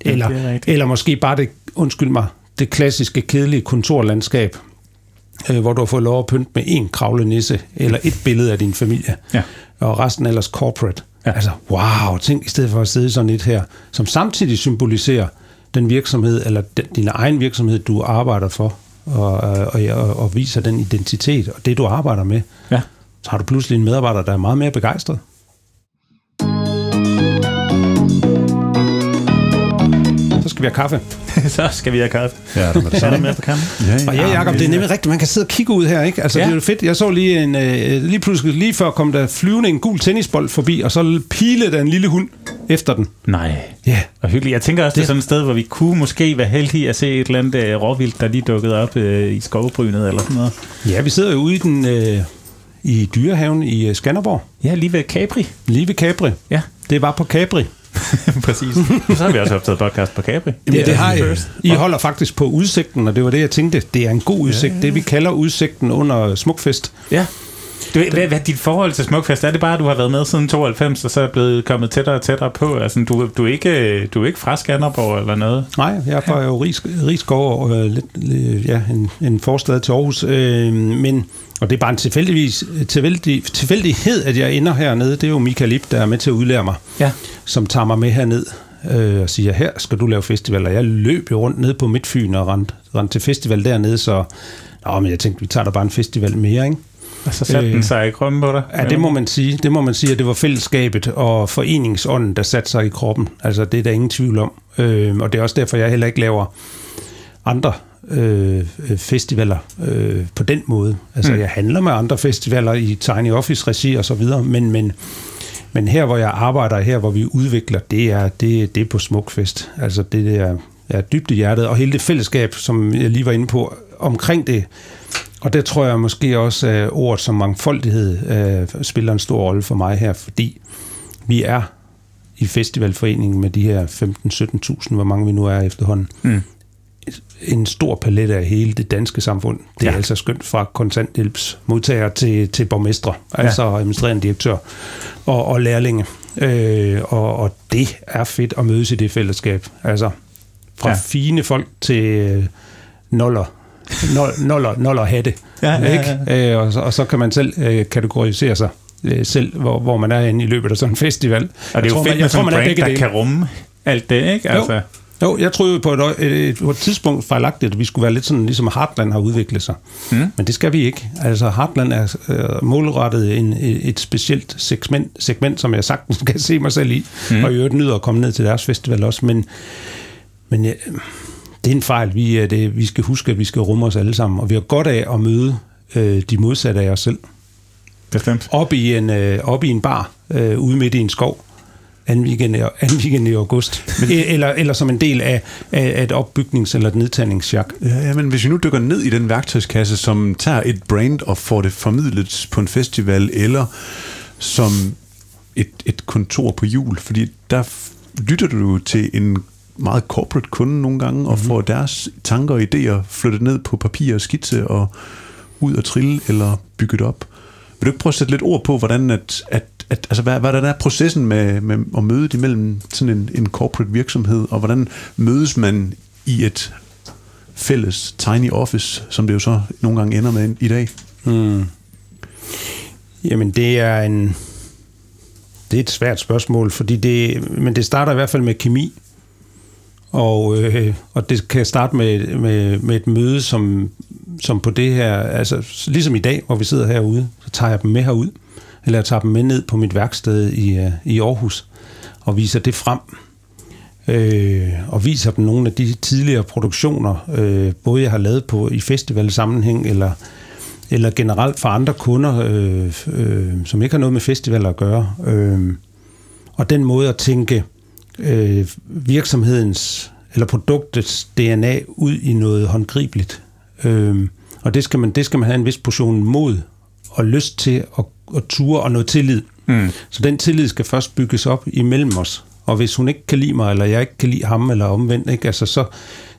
Eller, er eller måske bare det, undskyld mig, det klassiske, kedelige kontorlandskab, øh, hvor du har fået lov at pynte med en kravlenisse, eller et billede af din familie, Ja. og resten ellers corporate. Ja. Altså, wow, tænk i stedet for at sidde sådan et her, som samtidig symboliserer den virksomhed, eller den, din egen virksomhed, du arbejder for, og, og, og, og viser den identitet, og det du arbejder med, Ja. så har du pludselig en medarbejder, der er meget mere begejstret. Så skal vi have kaffe. Så skal vi have kaffe. Ja, det er der mere på kampen. Ja, Og ja, Jacob, det er nemlig rigtigt. Man kan sidde og kigge ud her, ikke? Altså, Ja. ja. det er jo fedt. Jeg så lige en... Øh, lige pludselig, lige før kom der flyvende en gul tennisbold forbi, og så pilede der en lille hund efter den. Nej. Ja. Og hyggeligt. Jeg tænker også, det er Det- sådan et sted, hvor vi kunne måske være heldige at se et eller andet øh, råvildt, der lige dukkede op øh, i skovbrynet eller sådan noget. Ja, vi sidder jo ude i den... Øh, i dyrehaven i øh, Skanderborg, Ja, lige ved Capri. lige ved Capri. Ja, Det var på Capri. præcis. så har vi også optaget podcast på Capri. Ja, det har I. I holder faktisk på udsigten, og det var det, jeg tænkte. Det er en god udsigt. Det vi kalder udsigten under Smukfest. Ja. Du, hvad, hvad er dit forhold til Smukfest? Er det bare, at du har været med siden 92, og så er blevet kommet tættere og tættere på? Altså, du, du, er, ikke, du er ikke fra Skanderborg eller noget? Nej, jeg er fra jo Ris, og øh, lidt, øh, ja, en, en forstad til Aarhus. Øh, men, og det er bare en tilfældigvis, tilfældig, tilfældighed, at jeg ender hernede. Det er jo Michael Ip, der er med til at udlære mig, Ja. som tager mig med herned øh, og siger, her skal du lave festival. Og jeg løb jo rundt ned på Midtfyn og rendte, rendte til festival dernede, så Nå, men jeg tænkte, vi tager da bare en festival mere, ikke? Og så satte øh, den sig i krummen på dig? Ja, det må man sige. Det må man sige, at det var fællesskabet og foreningsånden, der satte sig i kroppen. Altså, det er der ingen tvivl om. Øh, og det er også derfor, jeg heller ikke laver andre øh, øh, festivaler øh, på den måde. Altså, Mm. jeg handler med andre festivaler i Tiny Office-regi og så videre, men, men, men her, hvor jeg arbejder, her, hvor vi udvikler, det er, det, det er på Smukfest. Altså, det er, er dybt i hjertet, og hele det fællesskab, som jeg lige var inde på, omkring det, og der tror jeg måske også, at ordet som mangfoldighed øh, spiller en stor rolle for mig her, fordi vi er i festivalforeningen med de her 15-17.000, hvor mange vi nu er efterhånden, Mm. en stor palette af hele det danske samfund. Det er Ja. altså skønt fra kontanthjælpsmodtagere til, til borgmestre, ja. altså administrerende direktør og, og lærlinge. Øh, og, og det er fedt at mødes i det fællesskab. Altså fra Ja. fine folk til øh, noller, noller, noller hatte. Ja, ja, ja. Ikke? Øh, og, så, og så kan man selv øh, kategorisere sig øh, selv, hvor, hvor man er inde i løbet af sådan en festival. Og det er jo tror, fedt man- med sådan en brand, der dele. kan rumme alt det, ikke? Altså, Jo. Jo, jeg troede på et, et, på et tidspunkt fejlagtigt, at vi skulle være lidt sådan, ligesom Heartland har udviklet sig. Mm. Men det skal vi ikke. Altså Heartland er øh, målrettet en, et, specielt segment, segment, som jeg sagtens kan se mig selv i, Mm. og i øvrigt nyder at komme ned til deres festival også. Men, men ja, det er en fejl. Vi, er det, vi skal huske, at vi skal rumme os alle sammen, og vi har godt af at møde øh, de modsatte af os selv. Bestemt. Op i en, øh, op i en bar, øh, ude midt i en skov, anden weekend, i- anden weekend i august. E- eller, eller som en del af, af, et opbygnings- eller et nedtagningsjak. Ja, ja, men hvis vi nu dykker ned i den værktøjskasse, som tager et brand og får det formidlet på en festival, eller som et, et kontor på jul, fordi der lytter du til en meget corporate kunde nogle gange, og får deres tanker og idéer flyttet ned på papir og skitse, og ud og trille, eller bygget op. Vil du ikke prøve at sætte lidt ord på, hvordan at, at, at altså, hvad, hvad der er processen med, med at møde imellem sådan en, en corporate virksomhed, og hvordan mødes man i et fælles tiny office, som det jo så nogle gange ender med i dag? Mm. Jamen, det er en... Det er et svært spørgsmål, fordi det, men det starter i hvert fald med kemi. Og, øh, og det kan starte med, med, med et møde, som, som på det her, altså ligesom i dag, hvor vi sidder herude, så tager jeg dem med herud, eller jeg tager dem med ned på mit værksted i, øh, i Aarhus, og viser det frem. Øh, og viser dem nogle af de tidligere produktioner, øh, både jeg har lavet på i festivalsammenhæng, eller eller generelt for andre kunder, øh, øh, som ikke har noget med festivaler at gøre. Øh, og den måde at tænke øh, virksomhedens eller produktets DNA ud i noget håndgribeligt. Øh, og det skal, man, det skal man have en vis portion mod og lyst til at, at ture og noget tillid. Mm. Så den tillid skal først bygges op imellem os. Og hvis hun ikke kan lide mig, eller jeg ikke kan lide ham, eller omvendt, ikke? Altså, så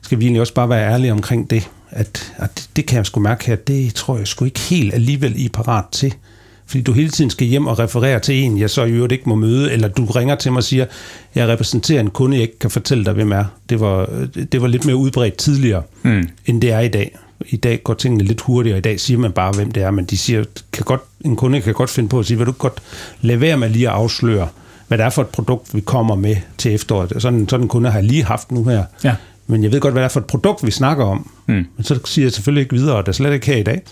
skal vi egentlig også bare være ærlige omkring det at, at det, det kan jeg sgu mærke her, det tror jeg sgu ikke helt alligevel i parat til. Fordi du hele tiden skal hjem og referere til en, jeg så i øvrigt ikke må møde, eller du ringer til mig og siger, jeg repræsenterer en kunde, jeg ikke kan fortælle dig, hvem er. Det var, det var lidt mere udbredt tidligere, mm. end det er i dag. I dag går tingene lidt hurtigere, i dag siger man bare, hvem det er, men de siger, kan godt, en kunde kan godt finde på at sige, vil du godt lade være med lige at afsløre, hvad det er for et produkt, vi kommer med til efteråret. Sådan, sådan en kunde har jeg lige haft nu her. Ja men jeg ved godt, hvad det er for et produkt, vi snakker om. Mm. Men så siger jeg selvfølgelig ikke videre, og det er slet ikke her i dag.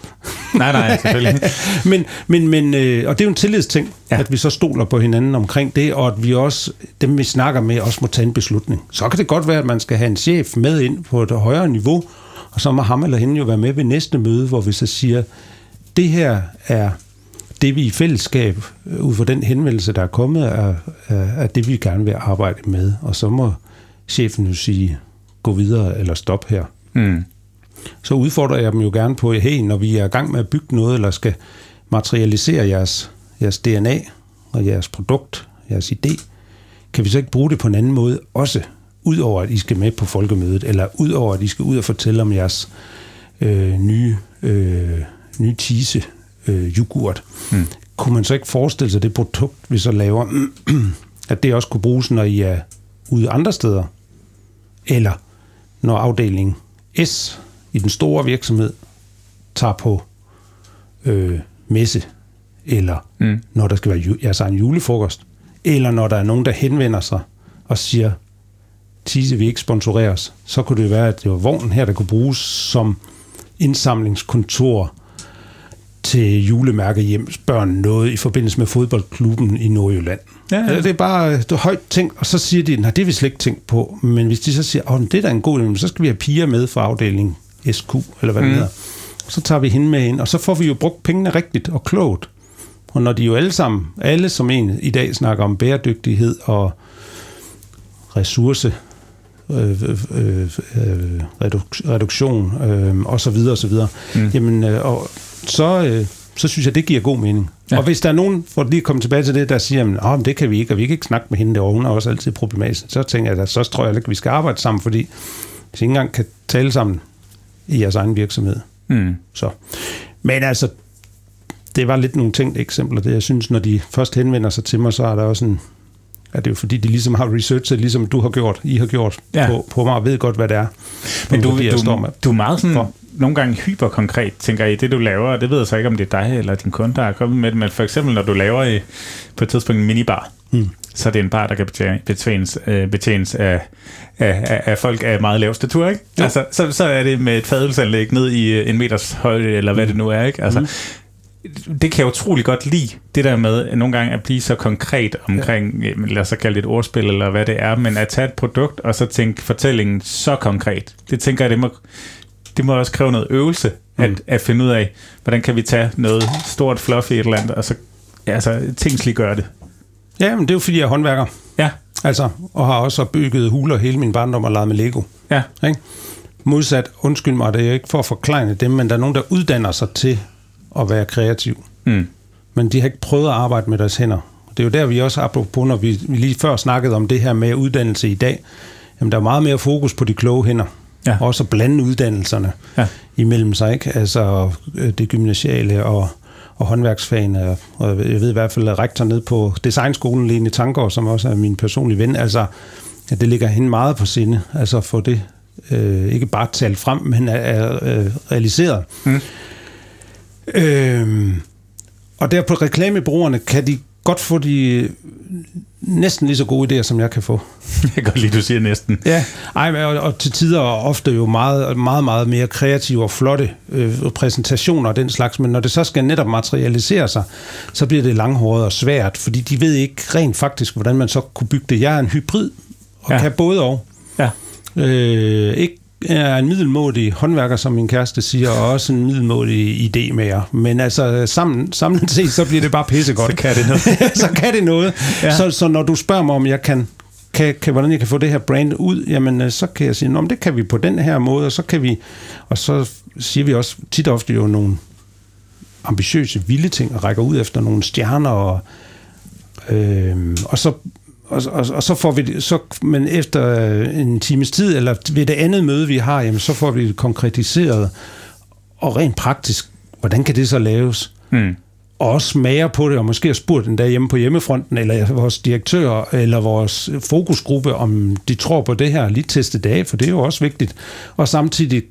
nej, nej, selvfølgelig. men, men, men, øh, og det er jo en tillidsting, ja. at vi så stoler på hinanden omkring det, og at vi også, dem vi snakker med, også må tage en beslutning. Så kan det godt være, at man skal have en chef med ind på et højere niveau, og så må ham eller hende jo være med ved næste møde, hvor vi så siger, det her er det, vi i fællesskab, øh, ud fra den henvendelse, der er kommet, er, er, er det, vi gerne vil arbejde med. Og så må chefen jo sige, gå videre eller stoppe her. Mm. Så udfordrer jeg dem jo gerne på, hey, når vi er i gang med at bygge noget, eller skal materialisere jeres, jeres DNA og jeres produkt, jeres idé, kan vi så ikke bruge det på en anden måde også, udover at I skal med på folkemødet, eller udover at I skal ud og fortælle om jeres øh, nye, øh, nye tise øh, yoghurt. Mm. Kunne man så ikke forestille sig det produkt, vi så laver, at det også kunne bruges, når I er ude andre steder? Eller når afdeling S i den store virksomhed tager på øh, messe, eller mm. når der skal være ju- egen julefrokost, eller når der er nogen, der henvender sig og siger, Tise vi ikke sponsoreres, så kunne det være, at det var vognen her, der kunne bruges som indsamlingskontor til julemærke hjem børn noget i forbindelse med fodboldklubben i Nordjylland. Ja, ja. Det er bare det er højt tænkt, og så siger de, nej, det har vi slet ikke tænkt på. Men hvis de så siger, åh, det er da en god idé, så skal vi have piger med fra afdelingen SQ, eller hvad mm. det hedder. Så tager vi hende med ind, og så får vi jo brugt pengene rigtigt og klogt. Og når de jo alle sammen, alle som en i dag snakker om bæredygtighed og ressource, øh, øh, øh, reduktion øh, og så videre og så videre. Mm. Jamen, øh, og så, øh, så synes jeg, det giver god mening. Ja. Og hvis der er nogen, for lige at komme tilbage til det, der siger, at det kan vi ikke, og vi kan ikke snakke med hende derovre, hun er også altid problematisk, så tænker jeg, at så tror jeg ikke, at vi skal arbejde sammen, fordi hvis I ikke engang kan tale sammen i jeres egen virksomhed. Mm. Så. Men altså, det var lidt nogle tænkte eksempler. Det, jeg synes, når de først henvender sig til mig, så er der også en, at det er jo fordi, de ligesom har researchet, ligesom du har gjort, I har gjort ja. på, på mig, og ved godt, hvad det er. Men du, du, med. du er meget sådan, for. Nogle gange hyperkonkret, tænker I, det du laver, og det ved jeg så ikke, om det er dig eller din kunde, der er kommet med det, men for eksempel, når du laver i, på et tidspunkt en minibar, mm. så er det en bar, der kan betjenes, øh, betjenes af, af, af, folk af meget lav statur, ikke? Altså, så, så er det med et fadelsanlæg ned i øh, en meters højde, eller hvad mm. det nu er, ikke? Altså, mm det kan jeg utrolig godt lide, det der med nogle gange at blive så konkret omkring, ja. lad os så kalde det et ordspil, eller hvad det er, men at tage et produkt, og så tænke fortællingen så konkret. Det tænker jeg, det må, det må også kræve noget øvelse, at, mm. at finde ud af, hvordan kan vi tage noget stort, fluffy et eller andet, og så altså, tingsliggøre det. Ja, men det er jo fordi, jeg er håndværker. Ja. Altså, og har også bygget huler hele min barndom og lavet med Lego. Ja. Ikke? Modsat, undskyld mig, det er ikke for at forklare dem, men der er nogen, der uddanner sig til at være kreativ. Mm. Men de har ikke prøvet at arbejde med deres hænder. Det er jo der, vi også på, når vi, vi lige før snakkede om det her med uddannelse i dag. Jamen, der er meget mere fokus på de kloge hænder. Ja. Også at blande uddannelserne ja. imellem sig. Ikke? Altså øh, det gymnasiale og, og håndværksfagene, og jeg ved i hvert fald, at rektor ned på designskolen, Lene Tankgaard, som også er min personlige ven, altså, at det ligger hende meget på sinde, altså få det øh, ikke bare talt frem, men er, er øh, realiseret. Mm. Øh, og der på reklamebrugerne kan de godt få de næsten lige så gode idéer, som jeg kan få. Jeg kan godt lide, du siger næsten. Ja, Ej, og, og til tider ofte jo meget, meget, meget mere kreative og flotte øh, præsentationer og den slags, men når det så skal netop materialisere sig, så bliver det langhåret og svært, fordi de ved ikke rent faktisk, hvordan man så kunne bygge det. Jeg er en hybrid, og ja. kan både og. Ja. Øh, ikke er en middelmådig håndværker, som min kæreste siger, og også en middelmådig idé med jer. Men altså, sammen, samlet set, så bliver det bare pissegodt. så kan det noget. så kan det noget. Ja. Så, så når du spørger mig, om jeg kan, kan, kan, hvordan jeg kan få det her brand ud, jamen øh, så kan jeg sige, det kan vi på den her måde, og så kan vi, og så siger vi også tit og ofte jo nogle ambitiøse, vilde ting, og rækker ud efter nogle stjerner, og, øh, og så og, og, og så får vi det, så, men efter en times tid, eller ved det andet møde, vi har, jamen, så får vi det konkretiseret, og rent praktisk, hvordan kan det så laves? Mm. Og også smager på det, og måske har spurgt den der hjemme på hjemmefronten, eller vores direktør, eller vores fokusgruppe, om de tror på det her, lige teste det af, for det er jo også vigtigt. Og samtidig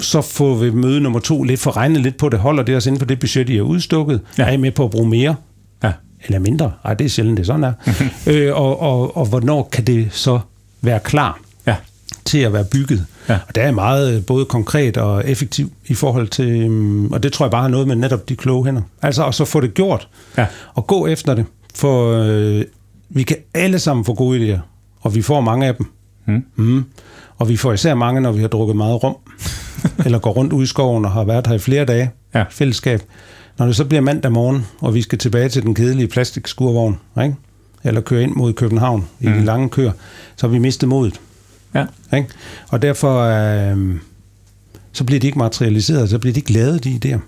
så får vi møde nummer to lidt for regnet lidt på det, holder det os inden for det budget, I har udstukket, ja. er I med på at bruge mere? Eller mindre. Ej, det er sjældent, det sådan er. øh, og, og, og hvornår kan det så være klar ja. til at være bygget? Ja. Og det er meget øh, både konkret og effektiv i forhold til, um, og det tror jeg bare har noget med netop de kloge hænder. Altså, og så få det gjort, ja. og gå efter det, for øh, vi kan alle sammen få gode idéer, og vi får mange af dem. Mm. Mm. Og vi får især mange, når vi har drukket meget rum, eller går rundt ud i skoven og har været her i flere dage, ja. fællesskab. Når det så bliver mandag morgen, og vi skal tilbage til den kedelige plastikskurvogn, ikke? eller køre ind mod København i mm. de lange køer, så har vi mistet modet. Ja. Ikke? Og derfor øh, så bliver de ikke materialiseret, så bliver de ikke lavet, de idéer.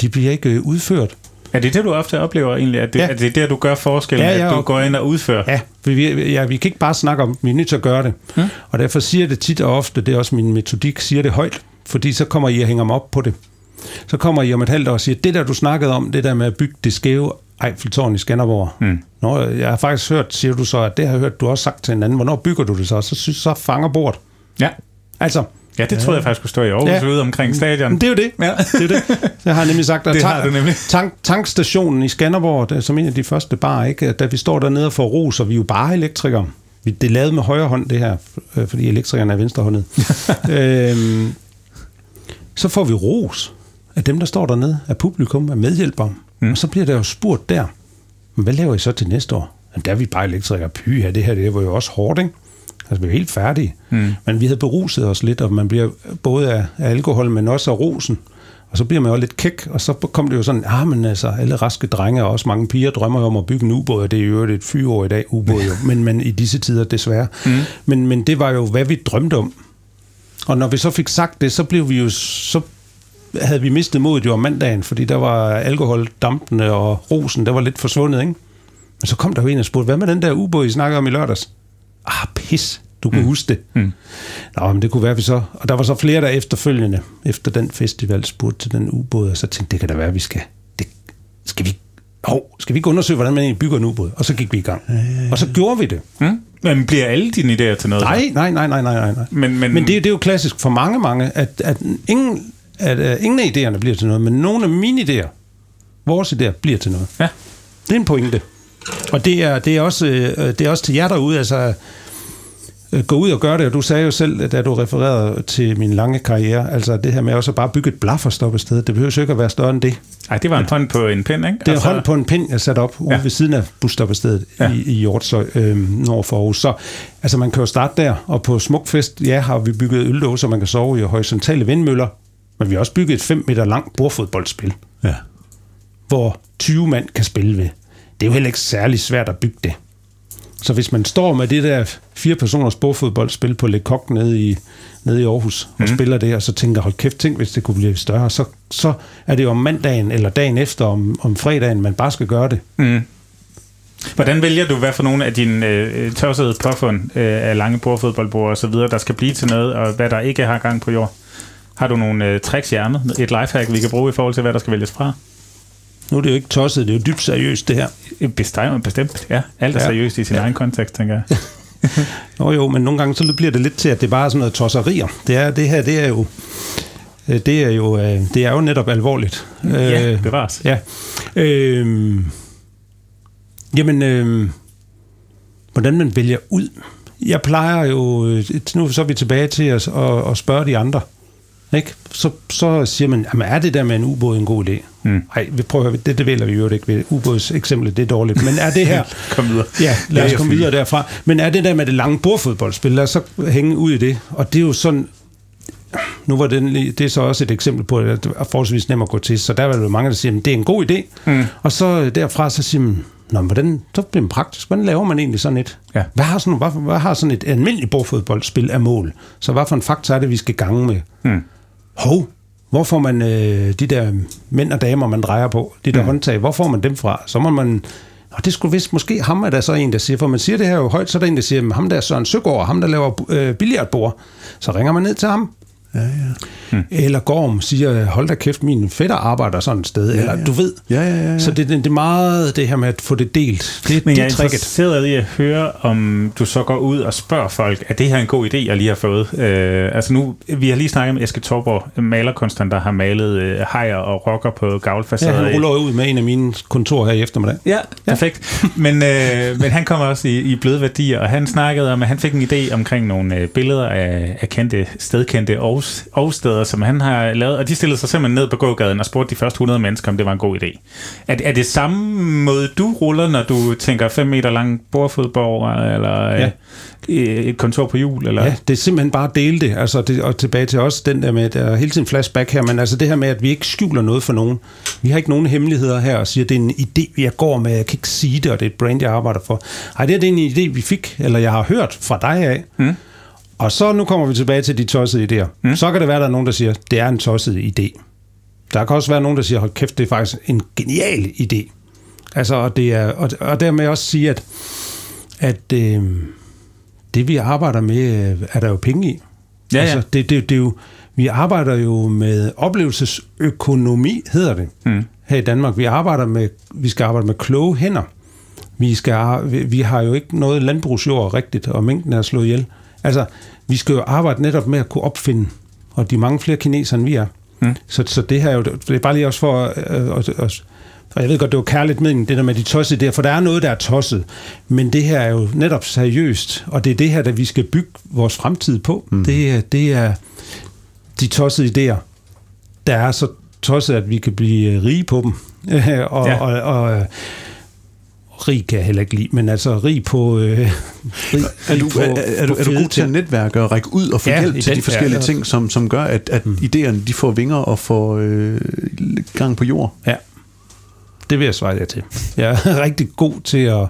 De bliver ikke øh, udført. Er det det, du ofte oplever egentlig? At det, ja. at det er der, du gør forskellen, ja, ja, at du går ind og udfører? Ja, vi, ja, vi kan ikke bare snakke om, vi er nødt til at gøre det. Mm. Og derfor siger det tit og ofte, det er også min metodik, siger det højt, fordi så kommer I at hænge mig op på det. Så kommer I om et halvt år og siger, det der du snakkede om, det der med at bygge det skæve Eiffeltårn i Skanderborg. Mm. Nå, jeg har faktisk hørt, siger du så, at det har hørt du også sagt til en anden. Hvornår bygger du det så? Så, synes så fanger bord. Ja. Altså, Ja, det troede jeg faktisk skulle stå i Aarhus ja. ude omkring stadion. Det er jo det. Ja. det, er det. Jeg har nemlig sagt, at det du nemlig. Tank, tankstationen i Skanderborg, det, som en af de første bar, ikke? da vi står dernede og får ros, og vi er jo bare elektrikere. Det er lavet med højre hånd, det her, øh, fordi elektrikerne er venstrehåndet. øhm, så får vi ros af dem, der står dernede, af publikum, af medhjælpere. Mm. Og så bliver der jo spurgt der, hvad laver I så til næste år? Jamen, der er vi bare elektrikere. Py, ja, det her det var jo også hårdt, ikke? Altså, vi er helt færdige. Mm. Men vi havde beruset os lidt, og man bliver både af, af alkohol, men også af rosen. Og så bliver man jo lidt kæk, og så kom det jo sådan, ah, men altså, alle raske drenge og også mange piger drømmer om at bygge en ubåd, og det er jo et fyreår i dag, ubåd jo, men, men i disse tider desværre. Mm. Men, men det var jo, hvad vi drømte om. Og når vi så fik sagt det, så blev vi jo, så havde vi mistet modet jo om mandagen, fordi der var alkohol, dampene og rosen, der var lidt forsvundet, ikke? Men så kom der jo en og spurgte, hvad med den der ubåd, I snakkede om i lørdags? Ah, pis, du kunne mm. huske det. Mm. Nå, men det kunne være, vi så... Og der var så flere, der efterfølgende, efter den festival, spurgte til den ubåd, og så tænkte, det kan da være, vi skal... Det, skal vi hov, skal vi ikke undersøge, hvordan man egentlig bygger en ubåd? Og så gik vi i gang. Og så gjorde vi det. Mm. Men bliver alle dine idéer til noget? Nej, nej, nej, nej, nej. nej. Men, men, men det, det er jo klassisk for mange, mange, at, at ingen at uh, ingen af idéerne bliver til noget, men nogle af mine idéer, vores idéer, bliver til noget. Ja. Det er en pointe. Og det er, det er, også, uh, det er også til jer derude, altså uh, gå ud og gøre det, og du sagde jo selv, da du refererede til min lange karriere, altså det her med også at bare bygge et blafferstop sted, det behøver jo ikke at være større end det. Nej, det var en hånd på en pind, ikke? Det er altså... hånd på en pind, jeg satte op ude ja. ved siden af busstoppestedet ja. i, i Hjortshøj, øh, nord for Aarhus. Så altså, man kan jo starte der, og på Smukfest, ja, har vi bygget øldåser, man kan sove i, og horisontale vindmøller, men vi har også bygget et 5 meter langt bordfodboldspil, ja. hvor 20 mand kan spille ved. Det er jo heller ikke særlig svært at bygge det. Så hvis man står med det der fire personers bordfodboldspil på Le Coq nede i, nede i Aarhus og mm. spiller det, og så tænker, hold kæft, tænk, hvis det kunne blive større, så, så er det jo om mandagen eller dagen efter, om, om fredagen, man bare skal gøre det. Mm. Hvordan vælger du, hvad for nogle af dine øh, tørsede påfund øh, af lange bordfodboldbord og så videre, der skal blive til noget, og hvad der ikke har gang på jord? Har du nogle øh, tricks i ærmet? Et lifehack, vi kan bruge i forhold til, hvad der skal vælges fra? Nu er det jo ikke tosset, det er jo dybt seriøst, det her. Bestemt, bestemt. Ja, alt er Ja. seriøst i sin egen kontekst, tænker jeg. Nå jo, men nogle gange så bliver det lidt til, at det bare er sådan noget tosserier. Det, er, det her, det er jo... øh, Det er jo, øh, det er jo netop alvorligt. Ja, Øh, bevares. Ja. Øh, jamen, øh, hvordan man vælger ud. Jeg plejer jo, øh, nu så er vi tilbage til at, at, at spørge de andre. Ikke? Så, så siger man, jamen er det der med en ubåd en god idé? Mm. Nej, vi prøver, det, det vælger vi jo ikke ved. Ubåds eksempel, det er dårligt. Men er det her... Kom videre. Ja, lad os komme videre derfra. Men er det der med det lange bordfodboldspil, lad os så hænge ud i det. Og det er jo sådan, nu var lige- det er så også et eksempel på, at det er forholdsvis nemt at gå til, så der er jo mange, der siger, at det er en god idé. Mm. Og så derfra, så siger man, Nå, men hvordan, så bliver det praktisk. Hvordan laver man egentlig sådan et? Ja. Hvad, har sådan, hvad, hvad har sådan et almindeligt bordfodboldspil af mål? Så hvad for en faktor er det, vi skal gange med? Mm. Hov, hvor får man øh, de der mænd og damer, man drejer på, de der mm. håndtag, hvor får man dem fra? Så må man... Og det skulle vist måske ham, er der så en, der siger, for man siger det her jo højt, så er der en, der siger, "Men ham der er Søren Søgaard, ham der laver øh, billiardbord, så ringer man ned til ham. Ja, ja. Hmm. Eller Gorm siger, hold da kæft, min fætter arbejder sådan et sted, ja, eller ja. du ved. Ja, ja, ja, ja. Så det, det, det er meget det her med at få det delt. Det, Men det jeg er er tricket. interesseret i at høre, om du så går ud og spørger folk, er det her en god idé, jeg lige har fået? Øh, altså nu, vi har lige snakket med Eske Torborg, malerkunstneren, der har malet øh, hajer og rocker på Ja, gavlfacader. han ruller ud med en af mine kontorer her i eftermiddag. Ja, perfekt. Men, øh, men han kommer også i, i bløde værdier, og han snakkede om, at han fik en idé omkring nogle øh, billeder af, af kendte, stedkendte Aarhus, Aarhus-steder, som han har lavet, og de stillede sig simpelthen ned på gågaden og spurgte de første 100 mennesker, om det var en god idé. Er, er det samme måde, du ruller, når du tænker 5 meter lang bordfodborg, eller Ja. øh, et kontor på jul? Eller? Ja, det er simpelthen bare at dele det. Altså det, og tilbage til også den der med, der er hele tiden flashback her, men altså det her med, at vi ikke skjuler noget for nogen. Vi har ikke nogen hemmeligheder her og siger, at det er en idé, jeg går med, jeg kan ikke sige det, og det er et brand, jeg arbejder for. Ej, det er det er en idé, vi fik, eller jeg har hørt fra dig af. Mm. Og så nu kommer vi tilbage til de tossede idéer. Mm. Så kan det være, at der er nogen, der siger, det er en tosset idé. Der kan også være nogen, der siger, hold kæft, det er faktisk en genial idé. Altså, og, det er, og, og dermed også sige, at, at øh, det vi arbejder med, øh, er der jo penge i. Ja, ja. Altså, det, det, det er jo, vi arbejder jo med oplevelsesøkonomi, hedder det, mm. her i Danmark. Vi, arbejder med, vi skal arbejde med kloge hænder. Vi, skal, vi, vi har jo ikke noget landbrugsjord rigtigt, og mængden er slået ihjel. Altså, vi skal jo arbejde netop med at kunne opfinde, og de er mange flere kinesere, end vi er. Mm. Så, så det her er jo, det er bare lige også for øh, at, at, og jeg ved godt, det var kærligt mening, det der med de tossede der, for der er noget, der er tosset. Men det her er jo netop seriøst, og det er det her, der vi skal bygge vores fremtid på. Mm. Det, er, det er de tossede idéer, der er så tosset, at vi kan blive rige på dem. og, ja. og, og, og rig kan jeg heller ikke lide, men altså rig på... Øh, rig, Er du, på- er, er, du, er du god til at netværke og række ud og få Ja, hjælp til de forskellige ja. ting, som, som gør, at, at mm. idéerne de får vinger og får øh, gang på jord? Ja, det vil jeg svare jer til. Jeg er rigtig god til at...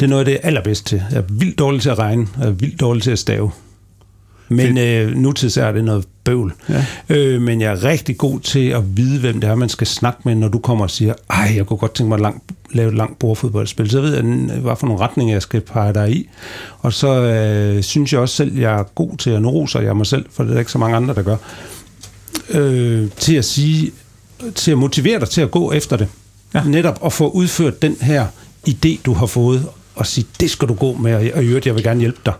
Det er noget af det, er allerbedst til. Jeg er vildt dårlig til at regne, og jeg er vildt dårlig til at stave. Men øh, nutids er det noget bøvl. Ja. Øh, men jeg er rigtig god til at vide, hvem det er, man skal snakke med, når du kommer og siger, ej, jeg kunne godt tænke mig at lang, lave et langt bordfodboldspil. Så ved jeg, hvad for nogle retninger jeg skal pege dig i. Og så øh, synes jeg også selv, jeg er god til at nu roser jeg mig selv, for det er ikke så mange andre, der gør, øh, til at sige, til at motivere dig til at gå efter det. Ja. Netop at få udført den her idé, du har fået, og sige, det skal du gå med, og og i øvrigt, jeg vil gerne hjælpe dig.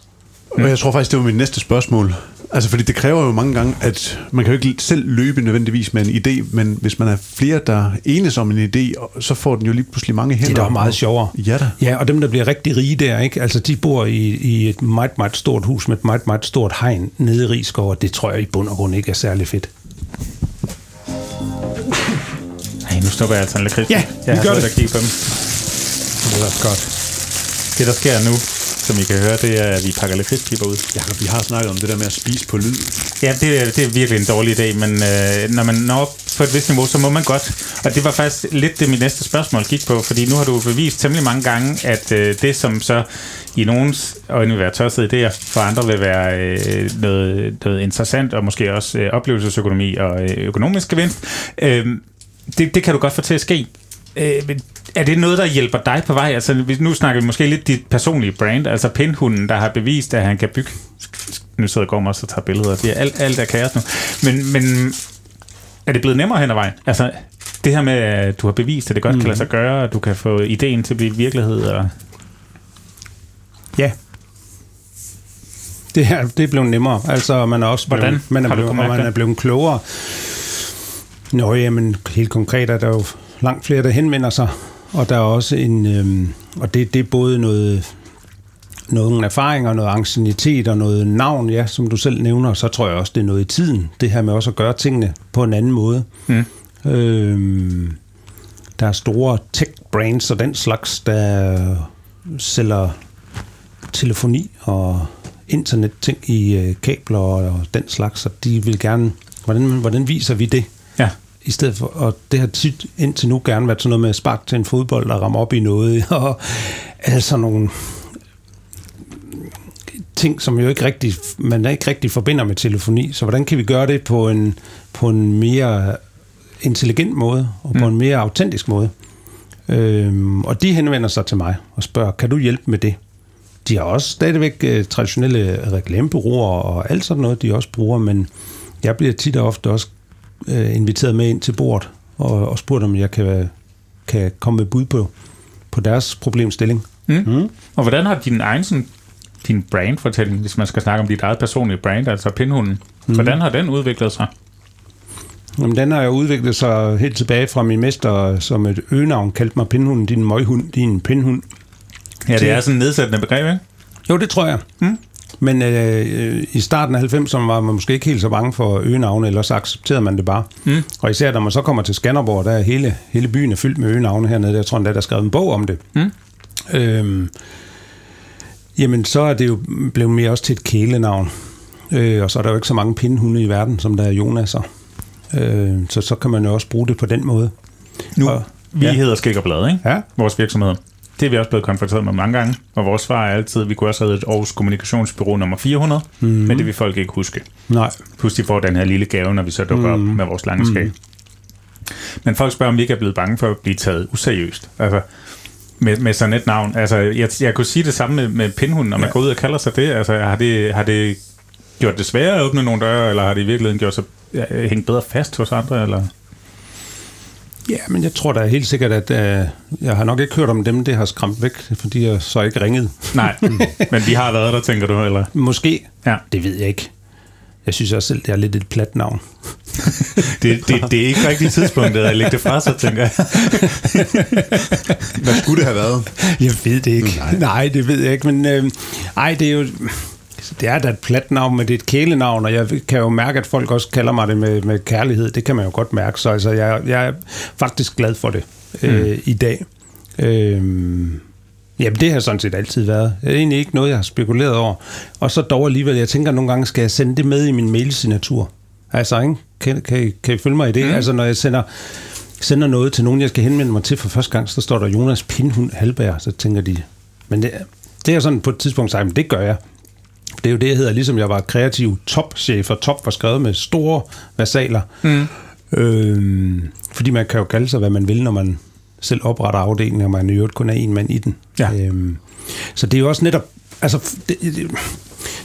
Og jeg tror faktisk, det var mit næste spørgsmål. Altså, fordi det kræver jo mange gange, at man kan jo ikke selv løbe nødvendigvis med en idé, men hvis man er flere, der enes om en idé, så får den jo lige pludselig mange hænder. Det er da meget sjovere. Ja da. Ja, og dem, der bliver rigtig rige der, ikke? Altså, de bor i, i et meget, meget stort hus med et meget, meget stort hegn nede i Rigskov, og det tror jeg i bund og grund ikke er særlig fedt. Nej, nu stopper jeg altså en lakrids. Ja, jeg vi har gør det. at kigge på dem. Det er godt. Det, der sker nu, som I kan høre, det er, at vi pakker lakridspiber ud. Ja, vi har snakket om det der med at spise på lyd. Ja, det er, det er virkelig en dårlig idé, men øh, når man når op på et vist niveau, så må man godt. Og det var faktisk lidt det, mit næste spørgsmål gik på, fordi nu har du bevist temmelig mange gange, at øh, det, som så i nogens øjne vil være tørsede idéer, for andre vil være øh, noget, noget interessant, og måske også øh, oplevelsesøkonomi og øh, økonomisk gevinst, øh, det, det kan du godt få til at ske. Øh, men er det noget, der hjælper dig på vej? Altså, nu snakker vi måske lidt dit personlige brand, altså pindhunden, der har bevist, at han kan bygge... Nu sidder Gorm også og tager billeder. Det er alt, alt er kaos nu. Men, men er det blevet nemmere hen ad vejen? Altså, Det her med, at du har bevist, at det godt mm. kan lade sig gøre, og du kan få ideen til at blive virkelighed. Og... Ja. Det er, det er blevet nemmere. Altså, man er også blevet, Hvordan man er blevet, man er blevet klogere. Nå, jamen, helt konkret er der jo langt flere, der henvender sig, og der er også en, øhm, og det, det er både noget, nogle erfaringer, noget ancienitet og noget navn, ja, som du selv nævner, så tror jeg også, det er noget i tiden, det her med også at gøre tingene på en anden måde. Mm. Øhm, der er store tech-brands og den slags, der sælger telefoni og internetting i øh, kabler og, og den slags, og de vil gerne, hvordan, hvordan viser vi det? I stedet for, og det har tit indtil nu gerne været sådan noget med at sparke til en fodbold og ramme op i noget, og altså nogle ting, som jo ikke rigtig, man ikke rigtig forbinder med telefoni. Så hvordan kan vi gøre det på en, på en mere intelligent måde, og på Mm. en mere autentisk måde? Øhm, og de henvender sig til mig og spørger, kan du hjælpe med det? De har også stadigvæk øh, traditionelle reklamebureauer og alt sådan noget, de også bruger, men jeg bliver tit og ofte også øh, inviteret med ind til bordet og, og spurgt, om jeg kan, kan komme med bud på, på deres problemstilling. Mm. Mm. Og hvordan har din egen sådan, din brandfortælling, hvis man skal snakke om dit eget personlige brand, altså pinhunden, mm. hvordan har den udviklet sig? Jamen, den har jo udviklet sig helt tilbage fra min mester, som et øgenavn kaldte mig pindhunden, din møghund, din pindhund. Ja, det Det- er sådan et nedsættende begreb, ikke? Jo, det tror jeg. Mm. Men øh, øh, i starten af 90'erne var man måske ikke helt så bange for øgenavne, eller så accepterede man det bare. Mm. Og især når man så kommer til Skanderborg, der er hele, hele byen er fyldt med øgenavne hernede. Jeg tror endda, der er skrevet en bog om det. Mm. Øhm, jamen, så er det jo blevet mere også til et kælenavn. Øh, og så er der jo ikke så mange pindhunde i verden, som der er Jonas'er. Øh, så så kan man jo også bruge det på den måde. Nu, Og- vi ja. hedder Skik og Blad, ikke? Ja, Vores virksomhed. Det er vi også blevet konfronteret med mange gange, og vores svar er altid, at vi kunne også have et Aarhus Kommunikationsbyrå nummer 400, mm. men det vil folk ikke huske. nej. Plus de får den her lille gave, når vi så dukker mm. op med vores lange skab. Men folk spørger, om vi ikke er blevet bange for at blive taget useriøst. Altså, med, med sådan et navn. Altså, jeg, jeg kunne sige det samme med, med pinhunden, når man Ja. går ud og kalder sig det. Altså, har det, har det gjort det sværere at åbne nogle døre, eller har det i virkeligheden gjort sig hængt bedre fast hos andre? Eller? Ja, men jeg tror da helt sikkert, at øh, jeg har nok ikke hørt om dem, det har skræmt væk, fordi jeg så ikke ringet. Nej, men vi har været der, tænker du, eller? Måske. Ja. Det ved jeg ikke. Jeg synes også selv, det er lidt et plat navn. Det, det, det er ikke rigtig tidspunktet at lægge det fra sig, tænker jeg. Hvad skulle det have været? Jeg ved det ikke. Nej, Nej det ved jeg ikke, men øh, ej, det er jo... Det er da et plat navn, men det er et kælenavn, og jeg kan jo mærke, at folk også kalder mig det med, med kærlighed. Det kan man jo godt mærke, så altså, jeg, jeg er faktisk glad for det øh, i dag. Øh, jamen, det har sådan set altid været. Det er egentlig ikke noget, jeg har spekuleret over. Og så dog alligevel, jeg tænker nogle gange, skal jeg sende det med i min mailsignatur? Altså, ikke? Kan, kan, I, kan I følge mig i det? Mm. Altså, når jeg sender, sender noget til nogen, jeg skal henvende mig til for første gang, så står der Jonas Pindhund Halberg, så tænker de, men det, det er sådan på et tidspunkt sagt, men det gør jeg. Det er jo det, jeg hedder, ligesom jeg var kreativ topchef, og top var skrevet med store versaler. Mm. Øhm, fordi man kan jo kalde sig, hvad man vil, når man selv opretter afdelingen, og man i øvrigt kun er en mand i den. Ja. Øhm, så det er jo også netop, altså, det, det,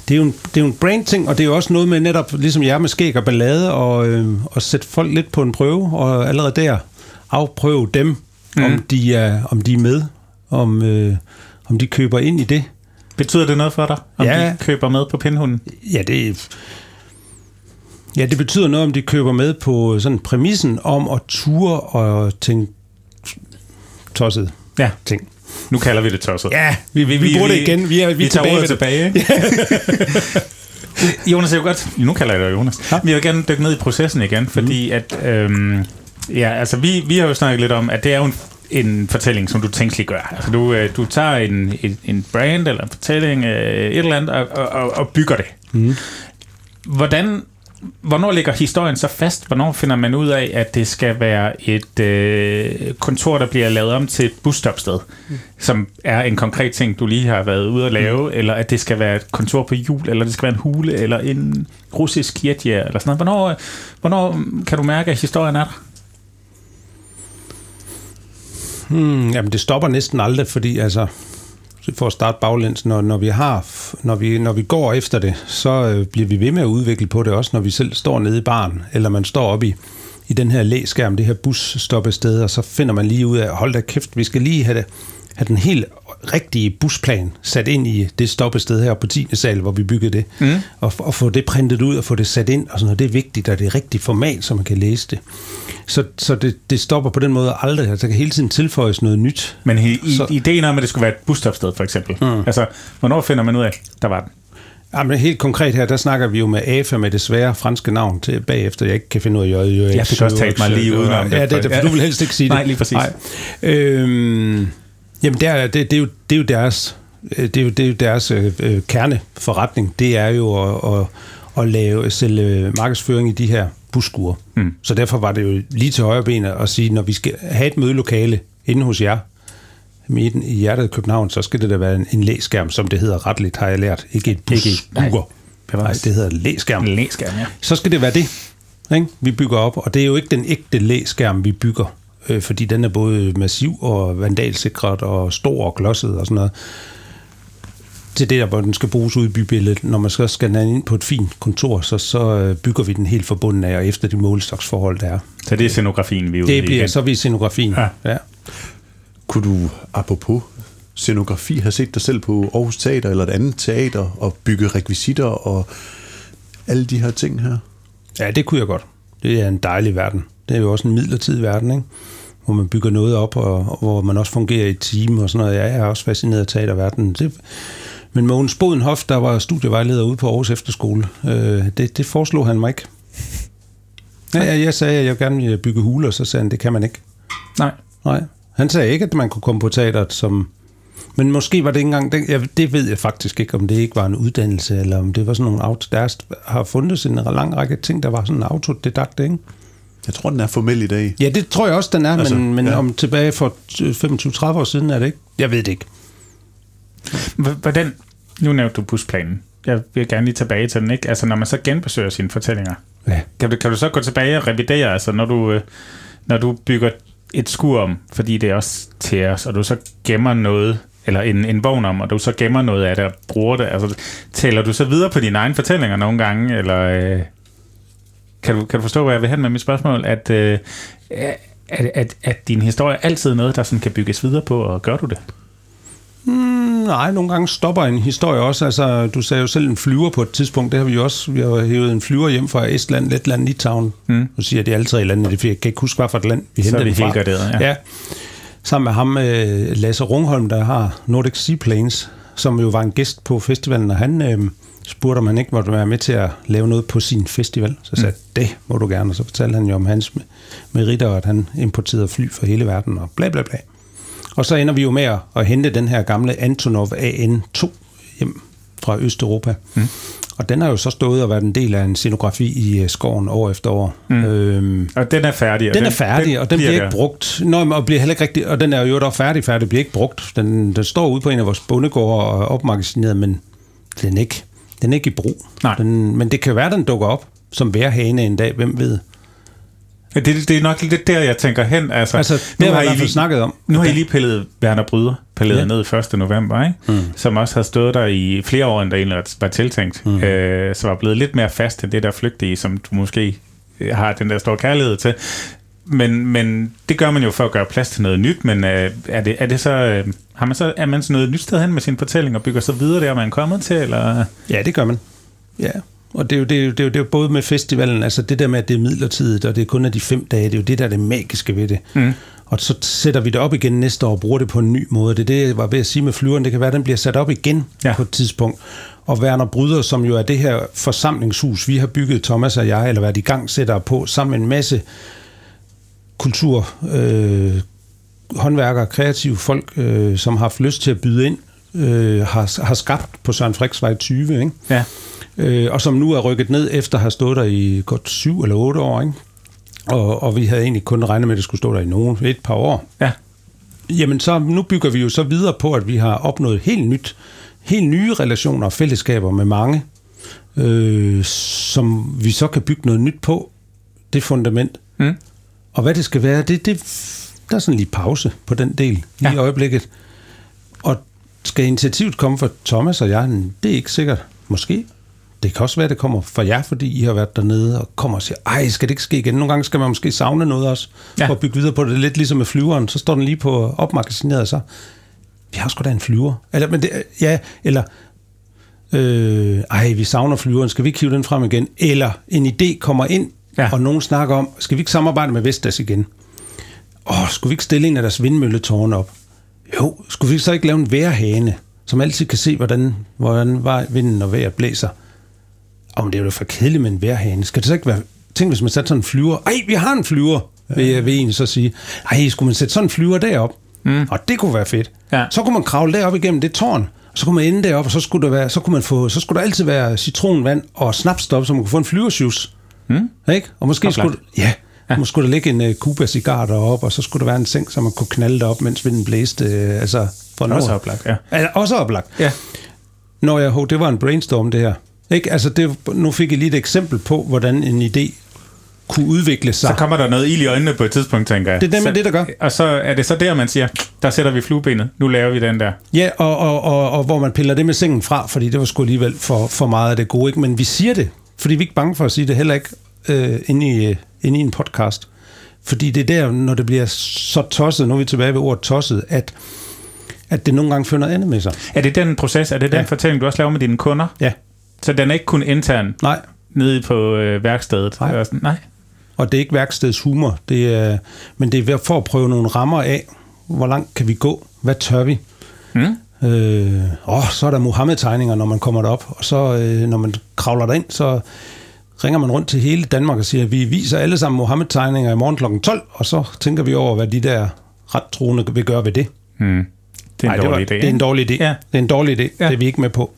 det er jo en, det er jo en brand-ting, og det er jo også noget med netop, ligesom jeg med skæg og ballade, og, øh, og sætte folk lidt på en prøve, og allerede der afprøve dem, mm. om, de er, om de er med, om, øh, om de køber ind i det. Betyder det noget for dig, om Ja. de køber med på pinhunden? Ja, det Ja, det betyder noget, om de køber med på sådan præmissen om at ture og tænke tosset Ja, ting. nu kalder vi det tosset. Ja, vi, vi, vi bruger det igen. Vi er, vi vi er tager tilbage ordet tilbage. ikke? Jonas, jeg vil godt... Nu kalder jeg dig Jonas. Ja. Ja. Jeg vil gerne dykke ned i processen igen, fordi Mhm. at... Øhm, ja, altså vi, vi har jo snakket lidt om, at det er jo en, en fortælling, som du tænkeligt gør. Altså du, øh, du tager en, en, en brand eller en fortælling, øh, et eller andet, og, og, og, bygger det. Mhm. Hvordan... Hvornår ligger historien så fast? Hvornår finder man ud af, at det skal være et øh, kontor, der bliver lavet om til et busstopsted, mm. som er en konkret ting, du lige har været ude at lave, mm. eller at det skal være et kontor på jul, eller det skal være en hule, eller en russisk kirtje, eller sådan noget. Hvornår, hvornår kan du mærke, at historien er der? Hmm, jamen, det stopper næsten aldrig, fordi altså, for at starte baglæns, når, når, vi har, når, vi, når vi går efter det, så øh, bliver vi ved med at udvikle på det, også når vi selv står nede i baren, eller man står oppe i, i den her læskærm, det her busstoppested, og så finder man lige ud af, hold da kæft, vi skal lige have, det, have den helt rigtige busplan sat ind i det stoppested her på 10. sal, hvor vi byggede det, mm. og, og få det printet ud og få det sat ind, og sådan noget. Det er vigtigt, at det er rigtigt format, så man kan læse det. Så, så det, det stopper på den måde aldrig. Altså, der kan hele tiden tilføjes noget nyt. Men i, i, Så- ideen om, at det skulle være et busstopsted, for eksempel. Mm. Altså, hvornår finder man ud af, der var den? Jamen, helt konkret her, der snakker vi jo med AFA med det svære franske navn til bagefter. Jeg ikke kan finde ud af J, Jeg fik også talt mig lige udenom det. Ja, det, det, du vil helst ikke sige det. Nej, lige præcis. Nej. Øhm, jamen, det er, det, det, er jo, det er jo deres, øh, det er jo, det er jo deres øh, øh, kerneforretning. Det er jo at, at, at lave sælge markedsføring i de her buskure. Mm. Så derfor var det jo lige til højre benet at sige, når vi skal have et mødelokale inde hos jer, midten i hjertet af København, så skal det da være en, en læskærm, som det hedder retligt, har jeg lært. Ikke et i- nej. Nej, det hedder læskærm. Læskærm, ja. Så skal det være det, ikke? vi bygger op. Og det er jo ikke den ægte læskærm, vi bygger. Øh, fordi den er både massiv og vandalsikret og stor og glosset og sådan noget. Til det der, hvor den skal bruges ud i bybilledet. Når man så skal den ind på et fint kontor, så, så øh, bygger vi den helt forbundet af, og efter de målestoksforhold, der er. Så det er scenografien, vi er ude Det bliver igen. så er vi i scenografien. Ja. ja. Kunne du, apropos scenografi, have set dig selv på Aarhus Teater eller et andet teater og bygge rekvisitter og alle de her ting her? Ja, det kunne jeg godt. Det er en dejlig verden. Det er jo også en midlertidig verden, ikke? hvor man bygger noget op, og, og hvor man også fungerer i et team og sådan noget. Ja, jeg er også fascineret af teaterverdenen. Det, men Mogens Bodenhoff, der var studievejleder ude på Aarhus Efterskole, øh, det, det foreslog han mig ikke. Ja, jeg, sagde, at jeg gerne ville bygge huler, så sagde han, det kan man ikke. Nej. Nej. Han sagde ikke, at man kunne komme på teateret som... Men måske var det ikke engang... Det, jeg, det ved jeg faktisk ikke, om det ikke var en uddannelse, eller om det var sådan nogle... Auto, der er- har fundet en lang række ting, der var sådan en autodidakt, ikke? Jeg tror, den er formel i dag. Ja, det tror jeg også, den er, Altså, men, men ja. om tilbage for 25-30 år siden er det ikke. Jeg ved det ikke. Hvordan, nu nævnte du busplanen. Jeg vil gerne lige tilbage til den, ikke? Altså, når man så genbesøger sine fortællinger, Ja. kan du, kan du så gå tilbage og revidere, altså når du, øh, når du bygger et skur om, fordi det er også til os, og du så gemmer noget, eller en, en vogn om, og du så gemmer noget af det og bruger det, altså taler du så videre på dine egne fortællinger nogle gange, eller øh, kan, du, kan du forstå, hvad jeg vil hen med mit spørgsmål, at, øh, at, at, at din historie er altid noget, der sådan kan bygges videre på, og gør du det? Mm, nej, nogle gange stopper en historie også. Altså, du sagde jo selv en flyver på et tidspunkt. Det har vi jo også. Vi har hævet en flyver hjem fra Estland, Letland, Litauen. Mm. Nu siger er alle tre lande, det jeg kan ikke huske, hvad for et land vi Så hentede er vi helt ja. ja. Sammen med ham, øh, Lasse Rungholm, der har Nordic Seaplanes, som jo var en gæst på festivalen, og han øh, spurgte, om han ikke måtte være med til at lave noget på sin festival. Så sagde jeg, det må du gerne. Og så fortalte han jo om hans meritter, og at han importerede fly fra hele verden, og bla bla bla. Og så ender vi jo med at, at hente den her gamle Antonov AN2 hjem fra Østeuropa. Mm. Og den har jo så stået og været en del af en scenografi i øh, skoven år efter år. Mm. Øhm, Og den er færdig. den er færdig, og den bliver ikke brugt. Nå, og bliver heller ikke rigtig, og den er jo da færdig, færdig, bliver ikke brugt. Den, den står ude på en af vores bondegårde og er opmagasineret, men den er ikke, den er ikke i brug. Nej. Den, men det kan være, den dukker op som værhane en dag, hvem ved. Ja, Det, det er nok lidt der, jeg tænker hen. Altså, Altså, det har vi i fald snakket om. Nu har I lige pillet Werner Bryder, pillet ja. Ja. ned 1. november, ikke? Mm. som også har stået der i flere år, end der egentlig var tiltænkt. Mm. Øh, så var blevet lidt mere fast end det der flygtige, som du måske øh, har den der store kærlighed til. Men, men det gør man jo for at gøre plads til noget nyt, men øh, er, det, er det så... Øh, har man så, er man så noget nyt sted hen med sin fortælling og bygger så videre der, man er kommet til, eller... Ja, det gør man. Ja, og det er, jo, det, er jo, det, er jo, det er jo både med festivalen, altså det der med, at det er midlertidigt, og det er kun af de fem dage, det er jo det, der er det magiske ved det. Mm. Og så sætter vi det op igen næste år og bruger det på en ny måde. Det er det, jeg var ved at sige med flyveren. Det kan være, at den bliver sat op igen ja. på et tidspunkt. Og Werner Bryder, som jo er det her forsamlingshus, vi har bygget, Thomas og jeg, eller været i gang sætter på, sammen med en masse kultur, øh, håndværkere, kreative folk, øh, som har haft lyst til at byde ind, øh, har, har skabt på Søren Friksvej 20, ikke? Ja. øh, og som nu er rykket ned efter at have stået der i godt syv eller otte år. Ikke? Og, og vi havde egentlig kun regnet med, at det skulle stå der i nogen, et par år. Ja. Jamen så nu bygger vi jo så videre på, at vi har opnået helt nyt, helt nye relationer og fællesskaber med mange, øh, som vi så kan bygge noget nyt på, det fundament. Mm. Og hvad det skal være, det, det, der er sådan lige pause på den del lige Ja. i øjeblikket. Og skal initiativet komme fra Thomas og jeg? Det er ikke sikkert. Måske. Det kan også være, det kommer fra jer, fordi I har været dernede og kommer og siger, ej, skal det ikke ske igen? Nogle gange skal man måske savne noget også, Ja. for at bygge videre på det. Lidt ligesom med flyveren, så står den lige på opmagasineret, så vi har sgu da en flyver. Eller, men det, ja, eller, øh, ej, vi savner flyveren, skal vi ikke hive den frem igen? Eller en idé kommer ind, ja. og nogen snakker om, skal vi ikke samarbejde med Vestas igen? Åh, skulle vi ikke stille en af deres vindmølletårne op? Jo, skulle vi så ikke lave en vejrhane, som altid kan se, hvordan, hvordan vinden og vejret blæser? Om det er jo for kedeligt med en vejrhane. Skal det så ikke være... Tænk, hvis man satte sådan en flyver. Ej, vi har en flyver, vil jeg vil egentlig så sige. Ej, skulle man sætte sådan en flyver derop? Mm. Og det kunne være fedt. Ja. Så kunne man kravle derop igennem det tårn. Og så kunne man ende derop, og så skulle der, være, så kunne man få, så skulle der altid være citronvand og snapstop, så man kunne få en flyversjus. Mm. Ikke? Og måske Oplagt. skulle, ja, ja. måske skulle der ligge en uh, Cuba cigar deroppe, og så skulle der være en seng, så man kunne knalde derop, mens vinden blæste. Uh, altså, nord. Også oplagt, ja. Altså, også oplagt. Ja. Når jeg det var en brainstorm, det her. Ikke? Altså, det, nu fik jeg lige et eksempel på, hvordan en idé kunne udvikle sig. Så kommer der noget ild i øjnene på et tidspunkt, tænker jeg. Det er nemlig det, der gør. Og så er det så der, man siger, der sætter vi fluebenet. Nu laver vi den der. Ja, og, og, og, og hvor man piller det med sengen fra, fordi det var sgu alligevel for, for meget af det gode. Ikke? Men vi siger det, fordi vi er ikke bange for at sige det heller ikke øh, inde, i, inde i en podcast. Fordi det er der, når det bliver så tosset, nu er vi tilbage ved ordet tosset, at, at det nogle gange fører noget andet med sig. Er det den proces, er det den Ja. fortælling, du også laver med dine kunder? Ja, Så den er ikke kun intern nej. nede på øh, værkstedet? Nej. Og sådan, nej. Og det er ikke værkstedets humor, det er, men det er ved- for at prøve nogle rammer af, hvor langt kan vi gå, hvad tør vi. Mm. Øh, åh, så er der Mohammed-tegninger, når man kommer derop, og så øh, når man kravler derind, så ringer man rundt til hele Danmark og siger, at vi viser alle sammen Mohammed-tegninger i morgen kl. 12, og så tænker vi over, hvad de der ret troende vil gøre ved det. Mm. Det er en Ej, dårlig det, var, idé. det er en dårlig idé. Ja. Det er en dårlig idé. Ja. Det er vi ikke med på.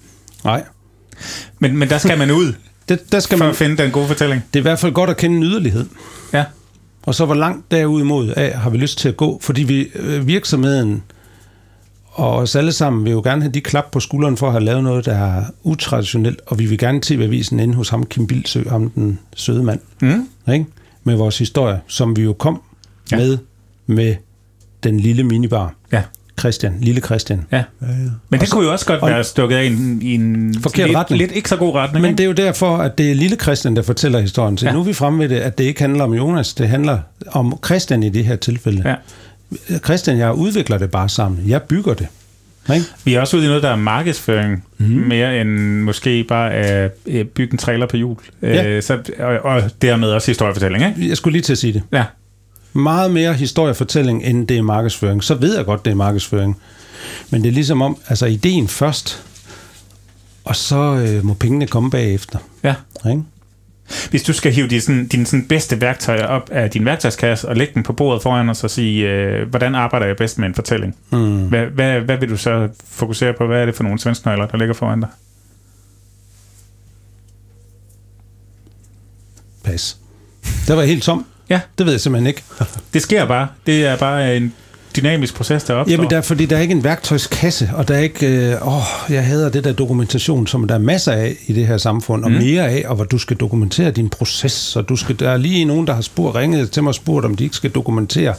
Nej. Men, men der skal man ud Det, der skal for man, at finde den gode fortælling. det er i hvert fald godt at kende en yderlighed. Ja. Og så hvor langt derud mod af har vi lyst til at gå, fordi vi, øh, virksomheden og os alle sammen vil jo gerne have de klap på skulderen for at have lavet noget, der er utraditionelt, og vi vil gerne TV-avisen inde hos ham, Kim Bilsø, ham den søde mand, Mm. ikke? med vores historie, som vi jo kom Ja. ja. med med den lille minibar. Ja. Christian, lille Christian. Ja. Men det kunne jo også godt være stukket af i en, i en Forkert lidt, retning. lidt ikke så god retning. Men ikke? det er jo derfor, at det er lille Christian, der fortæller historien. Så Ja. ja. nu er vi fremme ved det, at det ikke handler om Jonas, det handler om Christian i det her tilfælde. Ja. Christian, jeg udvikler det bare sammen. Jeg bygger det. Ikke? Vi er også ude i noget, der er markedsføring, mm. mere end måske bare at øh, bygge en trailer på hjul. Ja. Øh, så, og, og dermed også historiefortælling, ikke? Jeg skulle lige til at sige det. Ja. Meget mere historiefortælling, end det er markedsføring. Så ved jeg godt, det er markedsføring. Men det er ligesom om, altså ideen først, og så øh, må pengene komme bagefter. ja. Ikke? Hvis du skal hive dine, sådan, dine sådan bedste værktøjer op af din værktøjskasse og lægge dem på bordet foran os og sige, øh, hvordan arbejder jeg bedst med en fortælling? Mm. Hvad, hvad, hvad vil du så fokusere på? Hvad er det for nogle svensknøgler, der ligger foran dig? Pas. Der var helt tom. Ja. Det ved jeg simpelthen ikke. Det sker bare. Det er bare en dynamisk proces, der opstår. Jamen, der, fordi der er ikke en værktøjskasse, og der er ikke... Øh, åh, jeg hader det der dokumentation, som der er masser af i det her samfund, og Mm. mere af, og hvor du skal dokumentere din proces, og du skal, der er lige nogen, der har spurgt, ringet til mig og spurgt, om de ikke skal dokumentere,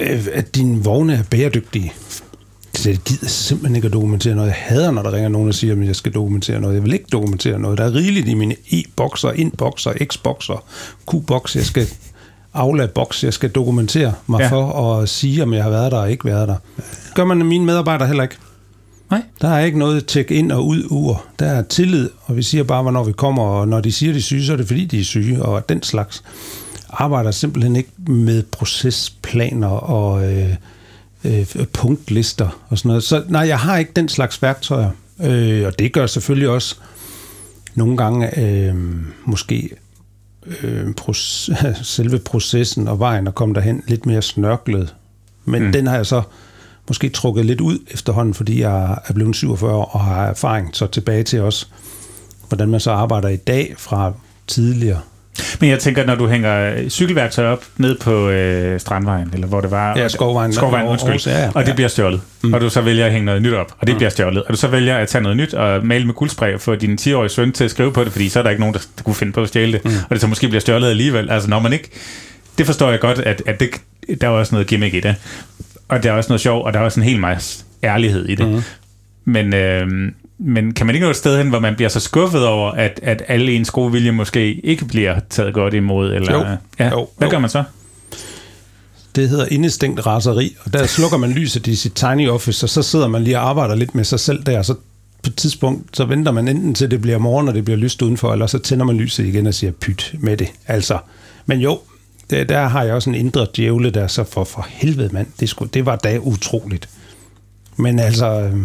øh, at dine vogne er bæredygtige. Så jeg gider simpelthen ikke at dokumentere noget. Jeg hader, når der ringer nogen og siger, at jeg skal dokumentere noget. Jeg vil ikke dokumentere noget. Der er rigeligt i mine e-bokser, inboxer, x-bokser, q-box. Jeg skal aflade boks. Jeg skal dokumentere mig Ja. for at sige, om jeg har været der og ikke været der. Gør man mine medarbejdere heller ikke. Nej. Der er ikke noget tjek ind og ud ur. Der er tillid, og vi siger bare, hvornår vi kommer, og når de siger, de er syge, så er det fordi, de er syge, og den slags. Arbejder simpelthen ikke med procesplaner og øh, øh, punktlister og sådan noget. Så nej, jeg har ikke den slags værktøjer, øh, og det gør selvfølgelig også nogle gange øh, måske øh, proces, selve processen og vejen at komme derhen lidt mere snørklet. Men Mm. den har jeg så måske trukket lidt ud efterhånden, fordi jeg er blevet 47 år og har erfaring så tilbage til også, hvordan man så arbejder i dag fra tidligere. Men jeg tænker, når du hænger cykelværktøj op ned på øh, Strandvejen, eller hvor det var... Ja, Skovvejen. Skovvejen, Aarhus, undskyld. ja, ja. Og det bliver stjålet. Mm. Og du så vælger at hænge noget nyt op, og det mm. bliver stjålet. Og du så vælger at tage noget nyt og male med guldspray og få din 10-årige søn til at skrive på det, fordi så er der ikke nogen, der der kunne finde på at stjæle det. Mm. Og det så måske bliver stjålet alligevel. Altså når man ikke... Det forstår jeg godt, at, at det, der er også noget gimmick i det. Og der er også noget sjov, og der er også en hel masse ærlighed i det. Mm. Men, øh, men kan man ikke nå et sted hen, hvor man bliver så skuffet over, at, at alle ens gode vilje måske ikke bliver taget godt imod? Eller, Jo. Ja. Jo. Hvad Jo. gør man så? Det hedder indestængt raseri, og der slukker man lyset i sit tiny office, og så sidder man lige og arbejder lidt med sig selv der, og så på et tidspunkt, så venter man enten til det bliver morgen, og det bliver lyst udenfor, eller så tænder man lyset igen og siger pyt med det. Altså, men jo, det, der har jeg også en indre djævle, der så for, for helvede mand, det, skulle, det var da utroligt. Men altså, øh,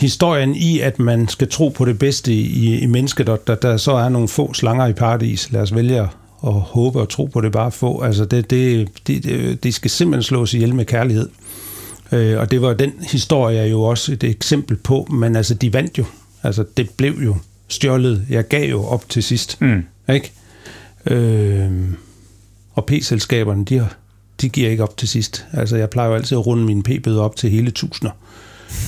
historien i, at man skal tro på det bedste i, i mennesket, og der, der så er nogle få slanger i paradis. Lad os vælge at håbe og tro på det bare få. Altså, det, det, det, det, skal simpelthen slås ihjel med kærlighed. Øh, og det var den historie jo også et eksempel på, men altså, de vandt jo. Altså, det blev jo stjålet. Jeg gav jo op til sidst. Mm. Ikke? Øh, og P-selskaberne, de, de giver ikke op til sidst. Altså, jeg plejer jo altid at runde mine P-bøder op til hele tusinder.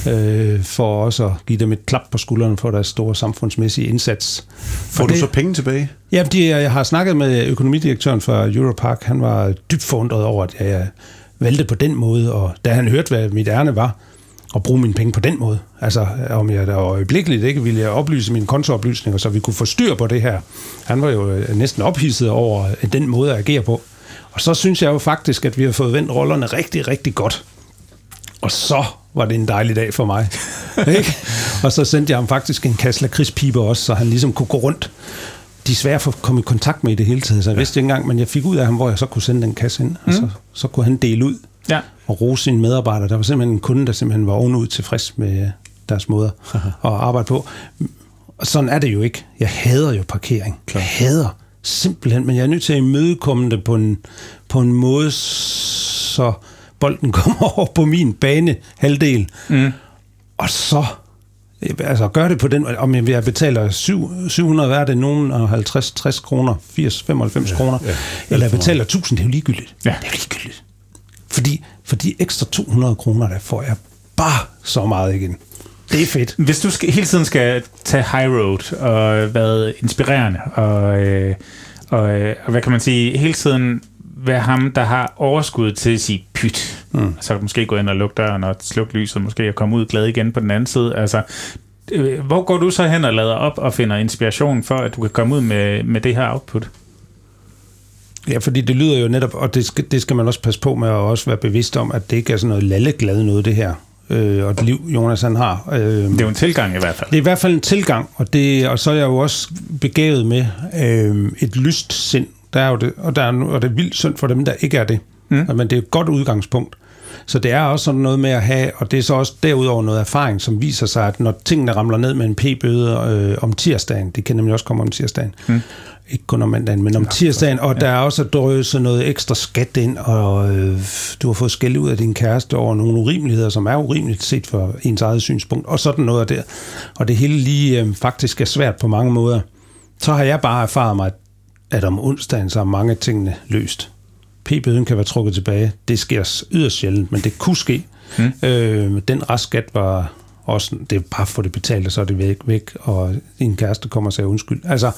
Øh, for også at give dem et klap på skulderen for deres store samfundsmæssige indsats. Får Og du det- så penge tilbage? Ja, de, jeg har snakket med økonomidirektøren for Europark. Han var dybt forundret over, at jeg valgte på den måde, og da han hørte, hvad mit ærne var, at bruge mine penge på den måde. Altså, om jeg da øjeblikkeligt ikke ville jeg oplyse mine kontooplysninger, så vi kunne få styr på det her. Han var jo øh, næsten ophidset over øh, den måde at agere på. Og så synes jeg jo faktisk, at vi har fået vendt rollerne rigtig, rigtig godt. Og så var det en dejlig dag for mig. ikke? Og så sendte jeg ham faktisk en kasse lakridspiber også, så han ligesom kunne gå rundt. De er svære for at komme i kontakt med i det hele taget, så jeg vidste ikke engang, men jeg fik ud af ham, hvor jeg så kunne sende den kasse ind, og så, så kunne han dele ud Ja. og rose sine medarbejdere. Der var simpelthen en kunde, der simpelthen var ovenud tilfreds med deres måde at arbejde på. Og sådan er det jo ikke. Jeg hader jo parkering. Jeg hader simpelthen, men jeg er nødt til at imødekomme det på en, på en måde, så bolden kommer over på min bane halvdel. Mm. Og så altså gør det på den om jeg, betaler syv- 700 hvad er det nogen og 50 60 kroner 80 95 ja, kroner ja, eller jeg betaler 1000 det er jo ligegyldigt Ja. det er jo ligegyldigt fordi for de ekstra 200 kroner der får jeg bare så meget igen det er fedt Hvis du skal, hele tiden skal tage high road og være inspirerende, og, øh, og, øh, og hvad kan man sige, hele tiden være ham, der har overskud til at sige pyt. Mm. Så måske gå ind og lukke døren og slukke lyset, måske og komme ud glad igen på den anden side. Altså, øh, hvor går du så hen og lader op og finder inspiration for, at du kan komme ud med, med det her output? Ja, fordi det lyder jo netop, og det skal, det skal man også passe på med at også være bevidst om, at det ikke er sådan noget lalleglad noget, det her. Øh, og et liv, Jonas han har. Øh, Det er jo en tilgang i hvert fald. Det er i hvert fald en tilgang, og, det, og så er jeg jo også begavet med øh, et lyst sind. Der er jo det, og, der er, og det er vildt synd for dem, der ikke er det. Mm. Men det er et godt udgangspunkt. Så det er også sådan noget med at have, og det er så også derudover noget erfaring, som viser sig, at når tingene ramler ned med en p-bøde øh, om tirsdagen, det kan nemlig også komme om tirsdagen, mm. ikke kun om mandagen, men om tirsdagen, og der er også drøset noget ekstra skat ind, og øh, du har fået skæld ud af din kæreste over nogle urimeligheder, som er urimeligt set for ens eget synspunkt, og sådan noget der. Og det hele lige øh, faktisk er svært på mange måder. Så har jeg bare erfaret mig, at om onsdagen så er mange af tingene løst. P-bøden kan være trukket tilbage. Det sker yderst sjældent, men det kunne ske. Mm. Øh, den restskat var også, det er bare for det betalt, og så er det væk, væk, og din kæreste kommer og siger undskyld. Altså,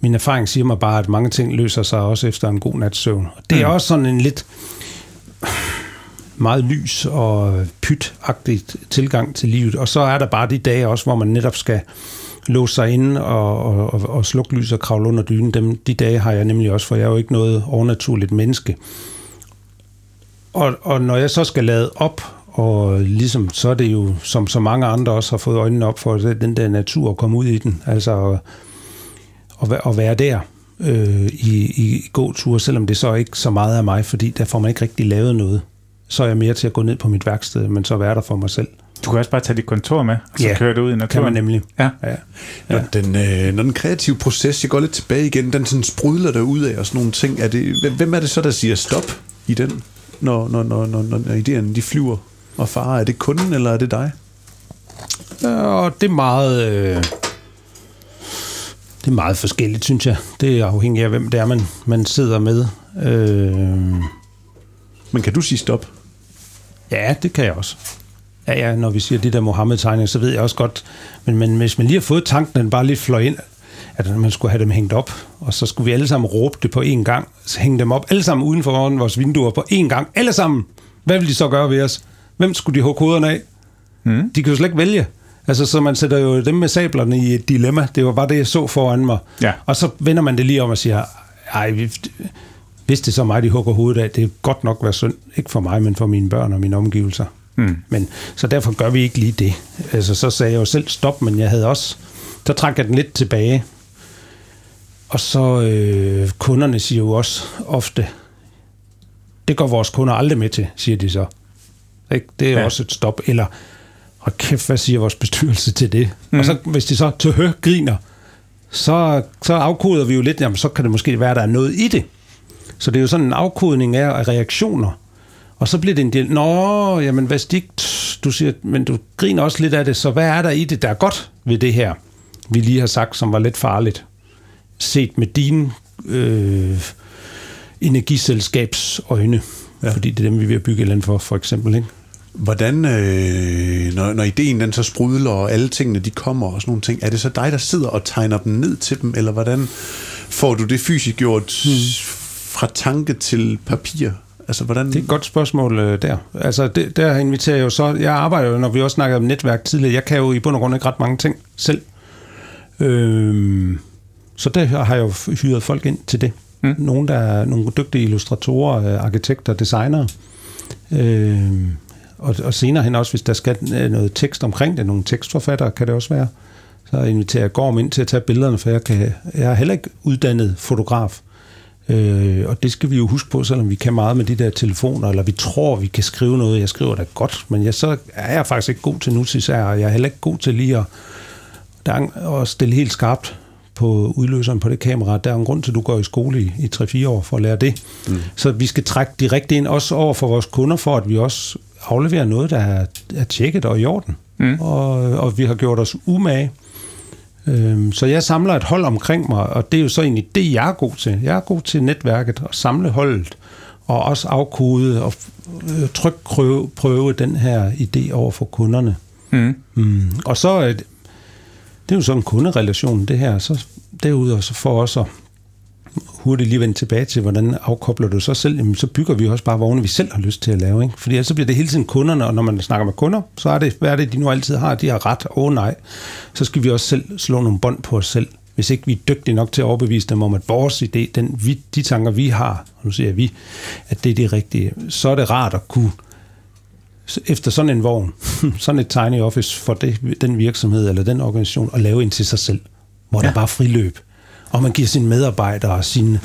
min erfaring siger mig bare, at mange ting løser sig også efter en god nats søvn. Det er mm. også sådan en lidt meget lys og pyt-agtig tilgang til livet. Og så er der bare de dage også, hvor man netop skal låse sig inde og, og, og, og slukke lys og kravle under dynen. Dem, de dage har jeg nemlig også, for jeg er jo ikke noget overnaturligt menneske. Og, og når jeg så skal lade op, og ligesom, så er det jo, som så mange andre også har fået øjnene op for, det den der natur at komme ud i den. Altså at, at, være der øh, i, i gåtur, selvom det så ikke så meget af mig, fordi der får man ikke rigtig lavet noget. Så er jeg mere til at gå ned på mit værksted, men så være der for mig selv. Du kan også bare tage dit kontor med, og så Ja, køre det ud i naturen. Kan man nemlig. Ja. Ja. Når, den, øh, når den kreative proces, jeg går lidt tilbage igen, den sådan sprudler der ud af og sådan nogle ting, er det, hvem- er det så, der siger stop i den, når, når, når, når, når, når idéerne de flyver og farer? Er det kunden, eller er det dig? Og det er meget... Øh, det er meget forskelligt, synes jeg. Det er afhængigt af, hvem det er, man, man sidder med. Øh, Men kan du sige stop? ja, det kan jeg også. Ja, ja, når vi siger de der Mohammed-tegninger, så ved jeg også godt, men, men hvis man lige har fået tanken, den bare lige fløj ind, at man skulle have dem hængt op, og så skulle vi alle sammen råbe det på én gang, så hænge dem op, alle sammen uden for vores vinduer på én gang, alle sammen. Hvad vil de så gøre ved os? Hvem skulle de hugge hovederne af? Mm. De kan jo slet ikke vælge. Altså, så man sætter jo dem med sablerne i et dilemma. Det var bare det, jeg så foran mig. Ja. Og så vender man det lige om og siger, ej, vi- hvis det er så mig, de hugger hovedet af, det er godt nok være synd. Ikke for mig, men for mine børn og mine omgivelser. Mm. Men, så derfor gør vi ikke lige det. Altså, så sagde jeg jo selv stop, men jeg havde også... Så trak jeg den lidt tilbage. Og så øh, kunderne siger jo også ofte, det går vores kunder aldrig med til, siger de så. Ikke? Det er ja. Også et stop. Eller, og kæft, hvad siger vores bestyrelse til det? Mm. Og så, hvis de så til hø griner, så, så afkoder vi jo lidt, jamen så kan det måske være, at der er noget i det. Så det er jo sådan en afkodning af af reaktioner. Og så bliver det en del, nå, jamen ikke, du siger, men du griner også lidt af det, så hvad er der i det, der er godt ved det her, vi lige har sagt, som var lidt farligt, set med dine øh, energiselskabs øjne, ja. fordi det er dem, vi er ved at bygge et eller andet for, for eksempel, ikke? Hvordan, øh, når, når ideen den så sprudler, og alle tingene de kommer og sådan nogle ting, er det så dig, der sidder og tegner dem ned til dem, eller hvordan får du det fysisk gjort hmm. fra tanke til papir? Altså, hvordan... Det er et godt spørgsmål øh, der. Altså, det, der inviterer jeg jo så... Jeg arbejder jo, når vi også snakkede om netværk tidligere, jeg kan jo i bund og grund ikke ret mange ting selv. Øhm, så der har jeg jo hyret folk ind til det. Mm. Nogle, der er nogle dygtige illustratorer, øh, arkitekter, designere. Øhm, og, og senere hen også, hvis der skal øh, noget tekst omkring det, nogle tekstforfattere kan det også være, så inviterer jeg Gorm ind til at tage billederne, for jeg, kan, jeg er heller ikke uddannet fotograf. Øh, og det skal vi jo huske på, selvom vi kan meget med de der telefoner, eller vi tror, vi kan skrive noget. Jeg skriver da godt, men jeg, så er jeg faktisk ikke god til nutidsær, og jeg er heller ikke god til lige at, der, at stille helt skarpt på udløseren på det kamera. Der er en grund til, at du går i skole i, i 3-4 år for at lære det. Mm. Så vi skal trække rigtigt ind, også over for vores kunder, for at vi også afleverer noget, der er, er tjekket og i orden. Mm. Og, og vi har gjort os umage. Øhm, Så jeg samler et hold omkring mig, og det er jo så egentlig det, jeg er god til. Jeg er god til netværket og samle holdet, og også afkode og øh, trykprøve prøve den her idé over for kunderne. Mm. Mm. Og så er det, det er jo sådan en kunderelation, det her. Så derudover så for os at hurtigt lige vende tilbage til, hvordan afkobler du så selv, jamen, så bygger vi også bare vogne, vi selv har lyst til at lave. Ikke? Fordi ellers så bliver det hele tiden kunderne, og når man snakker med kunder, så er det, hvad er det, de nu altid har? De har ret, åh oh, nej. Så skal vi også selv slå nogle bånd på os selv. Hvis ikke vi er dygtige nok til at overbevise dem om, at vores idé, den, vi, de tanker, vi har, og nu siger vi, at det er det rigtige, så er det rart at kunne efter sådan en vogn, sådan et tiny office for det, den virksomhed eller den organisation, at lave en til sig selv, hvor ja. der bare friløb. Og man giver sine medarbejdere og sine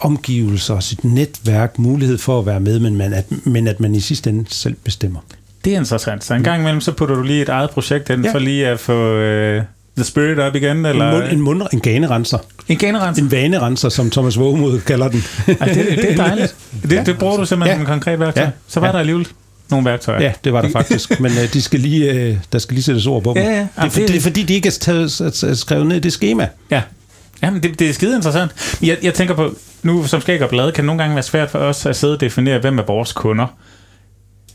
omgivelser og sit netværk mulighed for at være med, men, man, at, men at man i sidste ende selv bestemmer. Det er interessant. Så en gang imellem, så putter du lige et eget projekt ind, Ja. for lige at få uh, the spirit op igen, eller... En, mund, en, mund, en ganerenser. en generens. En vanerenser, som Thomas Vågemod kalder den. Ej, det, det er dejligt. Det, Ja. det bruger du simpelthen Ja. som en konkret værktøj. Ja. Så var Ja. der alligevel nogle værktøjer. Ja, det var der faktisk. Men øh, de skal lige, øh, der skal lige sættes ord på dem. Ja, ja. Det, er, for, det- det er fordi, de ikke er taget, skrevet ned i det schema. Ja. Jamen, det, det er skide interessant. Jeg, jeg tænker på, nu som skæg og blade, kan det nogle gange være svært for os at sidde og definere, hvem er vores kunder.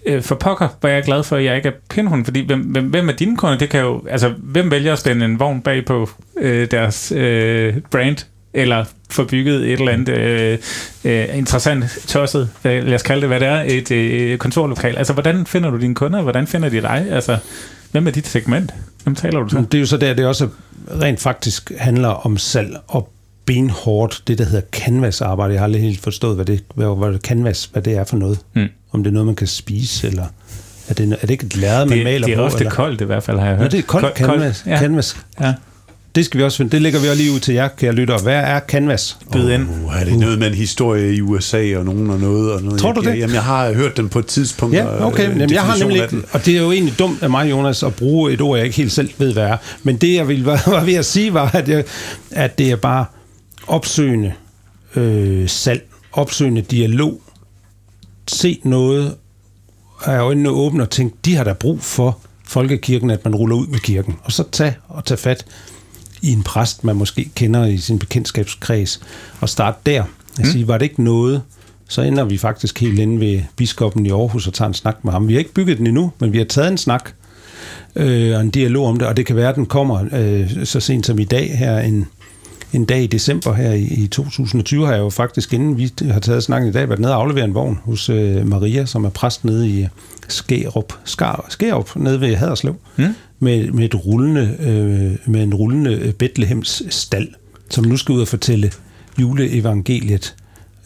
Øh, For pokker var jeg glad for, at jeg ikke er pindhund, fordi hvem, hvem, hvem er dine kunder? Det kan jo, altså, hvem vælger at spænde en vogn bag på øh, deres øh, brand, eller få bygget et eller andet øh, øh, interessant, tosset, lad os kalde det, hvad det er, et øh, kontorlokal. Altså, hvordan finder du dine kunder? Hvordan finder de dig? Altså, hvem er dit segment? Hvem taler du til? Det er jo så der, det også rent faktisk handler om salg og benhårdt, det der hedder canvas-arbejde. Jeg har aldrig helt forstået, hvad det, hvad, hvad canvas, hvad det er for noget. Mm. Om det er noget, man kan spise, eller er det, er det ikke et lærred, man det, maler det er på? ofte eller? koldt i hvert fald, har jeg Nå, hørt. det er koldt, Kold- canvas. Ja. canvas. ja. Det skal vi også finde. Det lægger vi også lige ud til jer, kære lyttere. Hvad er canvas? Byd ind. Uh, er det noget med en historie i USA og nogen og noget? Og noget Tror du jeg, det? Jamen, jeg har hørt den på et tidspunkt. Ja, og, okay. øh, Jamen, jeg har nemlig ikke, og det er jo egentlig dumt af mig, Jonas, at bruge et ord, jeg ikke helt selv ved, hvad er. Men det, jeg ville var, ved at sige, var, at, jeg, at det er bare opsøgende øh, salg, opsøgende dialog, se noget, have øjnene åbne og tænke, de har da brug for folkekirken, at man ruller ud med kirken. Og så tage og tage fat i en præst, man måske kender i sin bekendtskabskreds, og starte der. Jeg siger, var det ikke noget, så ender vi faktisk helt inde ved biskoppen i Aarhus og tager en snak med ham. Vi har ikke bygget den endnu, men vi har taget en snak øh, og en dialog om det, og det kan være, at den kommer øh, så sent som i dag her en, en dag i december her i, i 2020 har jeg jo faktisk, inden vi har taget snakken i dag, været nede og aflevere en vogn hos øh, Maria, som er præst nede i Skærup, Skar, Skærup nede ved Haderslev, mm. med, med, et rullende, øh, med en rullende Bethlehems stald, som nu skal ud og fortælle juleevangeliet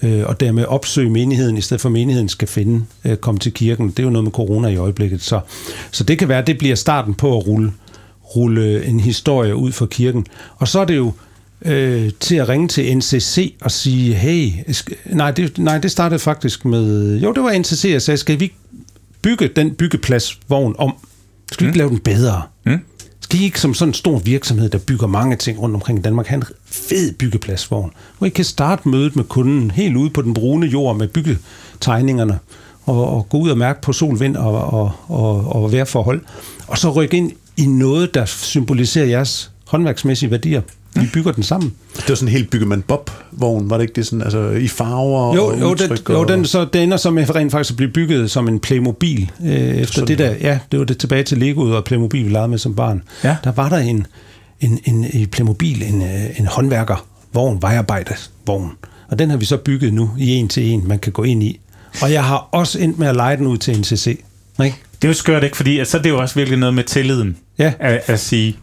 øh, og dermed opsøge menigheden, i stedet for menigheden skal finde, øh, komme til kirken. Det er jo noget med corona i øjeblikket. Så, så det kan være, at det bliver starten på at rulle, rulle en historie ud for kirken. Og så er det jo øh, til at ringe til NCC og sige, hey, nej det, nej, det startede faktisk med, jo, det var NCC, jeg sagde, skal vi bygge den byggepladsvogn om? Skal vi ikke mm. lave den bedre? Mm. Skal I ikke som sådan en stor virksomhed, der bygger mange ting rundt omkring i Danmark, have en fed byggepladsvogn, hvor I kan starte mødet med kunden helt ude på den brune jord med byggetegningerne, og, og gå ud og mærke på sol, vind og, og, og, og vejrforhold, og så rykke ind i noget, der symboliserer jeres håndværksmæssige værdier. Vi bygger den sammen. Det var sådan en helt byggemand Bob-vogn, var det ikke det sådan, altså i farver jo, og jo, den, og... jo, den, så, det ender så med rent faktisk at blive bygget som en Playmobil. Øh, efter sådan det der, ja, det var det tilbage til Lego og Playmobil, vi legede med som barn. Ja. Der var der en, en, en, i Playmobil en, øh, en håndværkervogn, vejarbejdervogn. Og den har vi så bygget nu i en til en, man kan gå ind i. Og jeg har også endt med at lege den ud til en CC. Ikke? Det er jo skørt, ikke? Fordi så er det jo også virkelig noget med tilliden. Ja. At, at sige,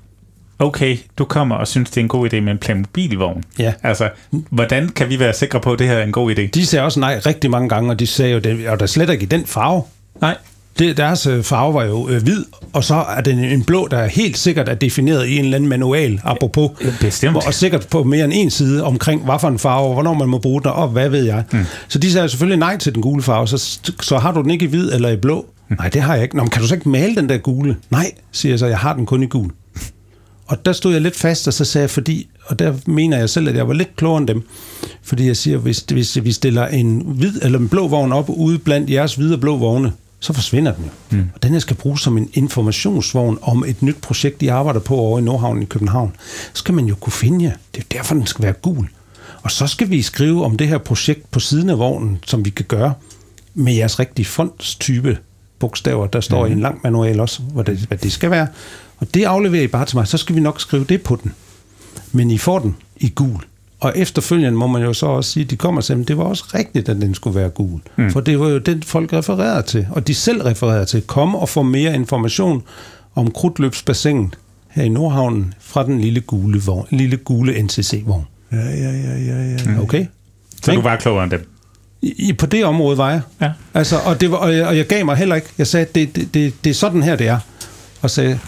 okay, du kommer og synes, det er en god idé med en Playmobil-vogn. Ja. Altså, hvordan kan vi være sikre på, at det her er en god idé? De sagde også nej rigtig mange gange, og de sagde jo, det, og der slet ikke i den farve. Nej. Det, deres øh, farve var jo øh, hvid, og så er det en blå, der er helt sikkert er defineret i en eller anden manual, apropos. Bestemt. Og sikkert på mere end en side omkring, hvad for en farve, hvornår man må bruge den, og hvad ved jeg. Mm. Så de sagde selvfølgelig nej til den gule farve, så, så har du den ikke i hvid eller i blå. Mm. Nej, det har jeg ikke. Nå, men kan du så ikke male den der gule? Nej, siger jeg så, jeg har den kun i gul. Og der stod jeg lidt fast, og så sagde jeg, fordi, og der mener jeg selv, at jeg var lidt klogere end dem, fordi jeg siger, hvis, hvis vi stiller en hvid eller en blå vogn op ude blandt jeres hvide og blå vogne, så forsvinder den jo. Mm. Og den her skal bruges som en informationsvogn om et nyt projekt, de arbejder på over i Nordhavn i København. Så skal man jo kunne finde jer. Det er derfor, den skal være gul. Og så skal vi skrive om det her projekt på siden af vognen, som vi kan gøre med jeres rigtige fondstype bogstaver. Der står mm. i en lang manual også, hvad det, hvad det skal være. Og det afleverer I bare til mig, så skal vi nok skrive det på den. Men I får den i gul. Og efterfølgende må man jo så også sige, at de kommer til, at det var også rigtigt, at den skulle være gul. Mm. For det var jo den, folk refererede til, og de selv refererede til. Kom og få mere information om krudtløbsbassinet her i Nordhavnen fra den lille gule, vogn, lille gule NCC-vogn. Ja, ja, ja, ja, ja. Mm. Okay? Så du var klogere end dem? I, på det område var jeg. Ja. Altså, og, det var, og, jeg, og jeg gav mig heller ikke. Jeg sagde, det, det, det, det er sådan her, det er. Og sagde,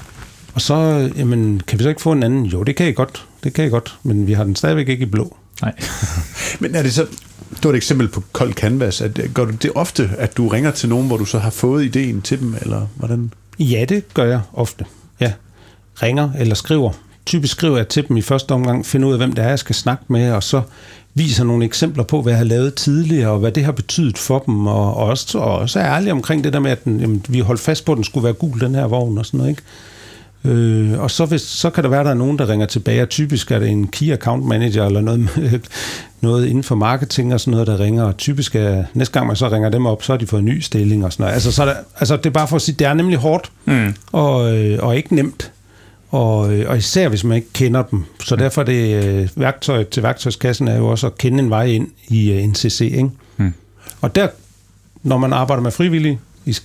og så, jamen, kan vi så ikke få en anden? Jo, det kan I godt. Det kan I godt, men vi har den stadigvæk ikke i blå. Nej. men er det så, det var et eksempel på kold canvas. At, gør du det ofte, at du ringer til nogen, hvor du så har fået ideen til dem, eller hvordan? Ja, det gør jeg ofte. Ja. Ringer eller skriver. Typisk skriver jeg til dem i første omgang, finder ud af, hvem det er, jeg skal snakke med, og så viser nogle eksempler på, hvad jeg har lavet tidligere, og hvad det har betydet for dem, og også, og også er ærlig omkring det der med, at den, jamen, vi holdt fast på, at den skulle være gul, den her vogn, og sådan noget, ikke? Øh, og så, hvis, så kan der være, at der er nogen, der ringer tilbage, og typisk er det en key account manager, eller noget, noget inden for marketing og sådan noget, der ringer, og typisk er, næste gang man så ringer dem op, så har de fået en ny stilling og sådan noget. Altså, så der, altså det er bare for at sige, det er nemlig hårdt, mm. og, øh, og ikke nemt, og, øh, og især hvis man ikke kender dem. Så mm. derfor er det øh, værktøj til værktøjskassen er jo også at kende en vej ind i øh, NCC, ikke? Mm. Og der, når man arbejder med frivillige,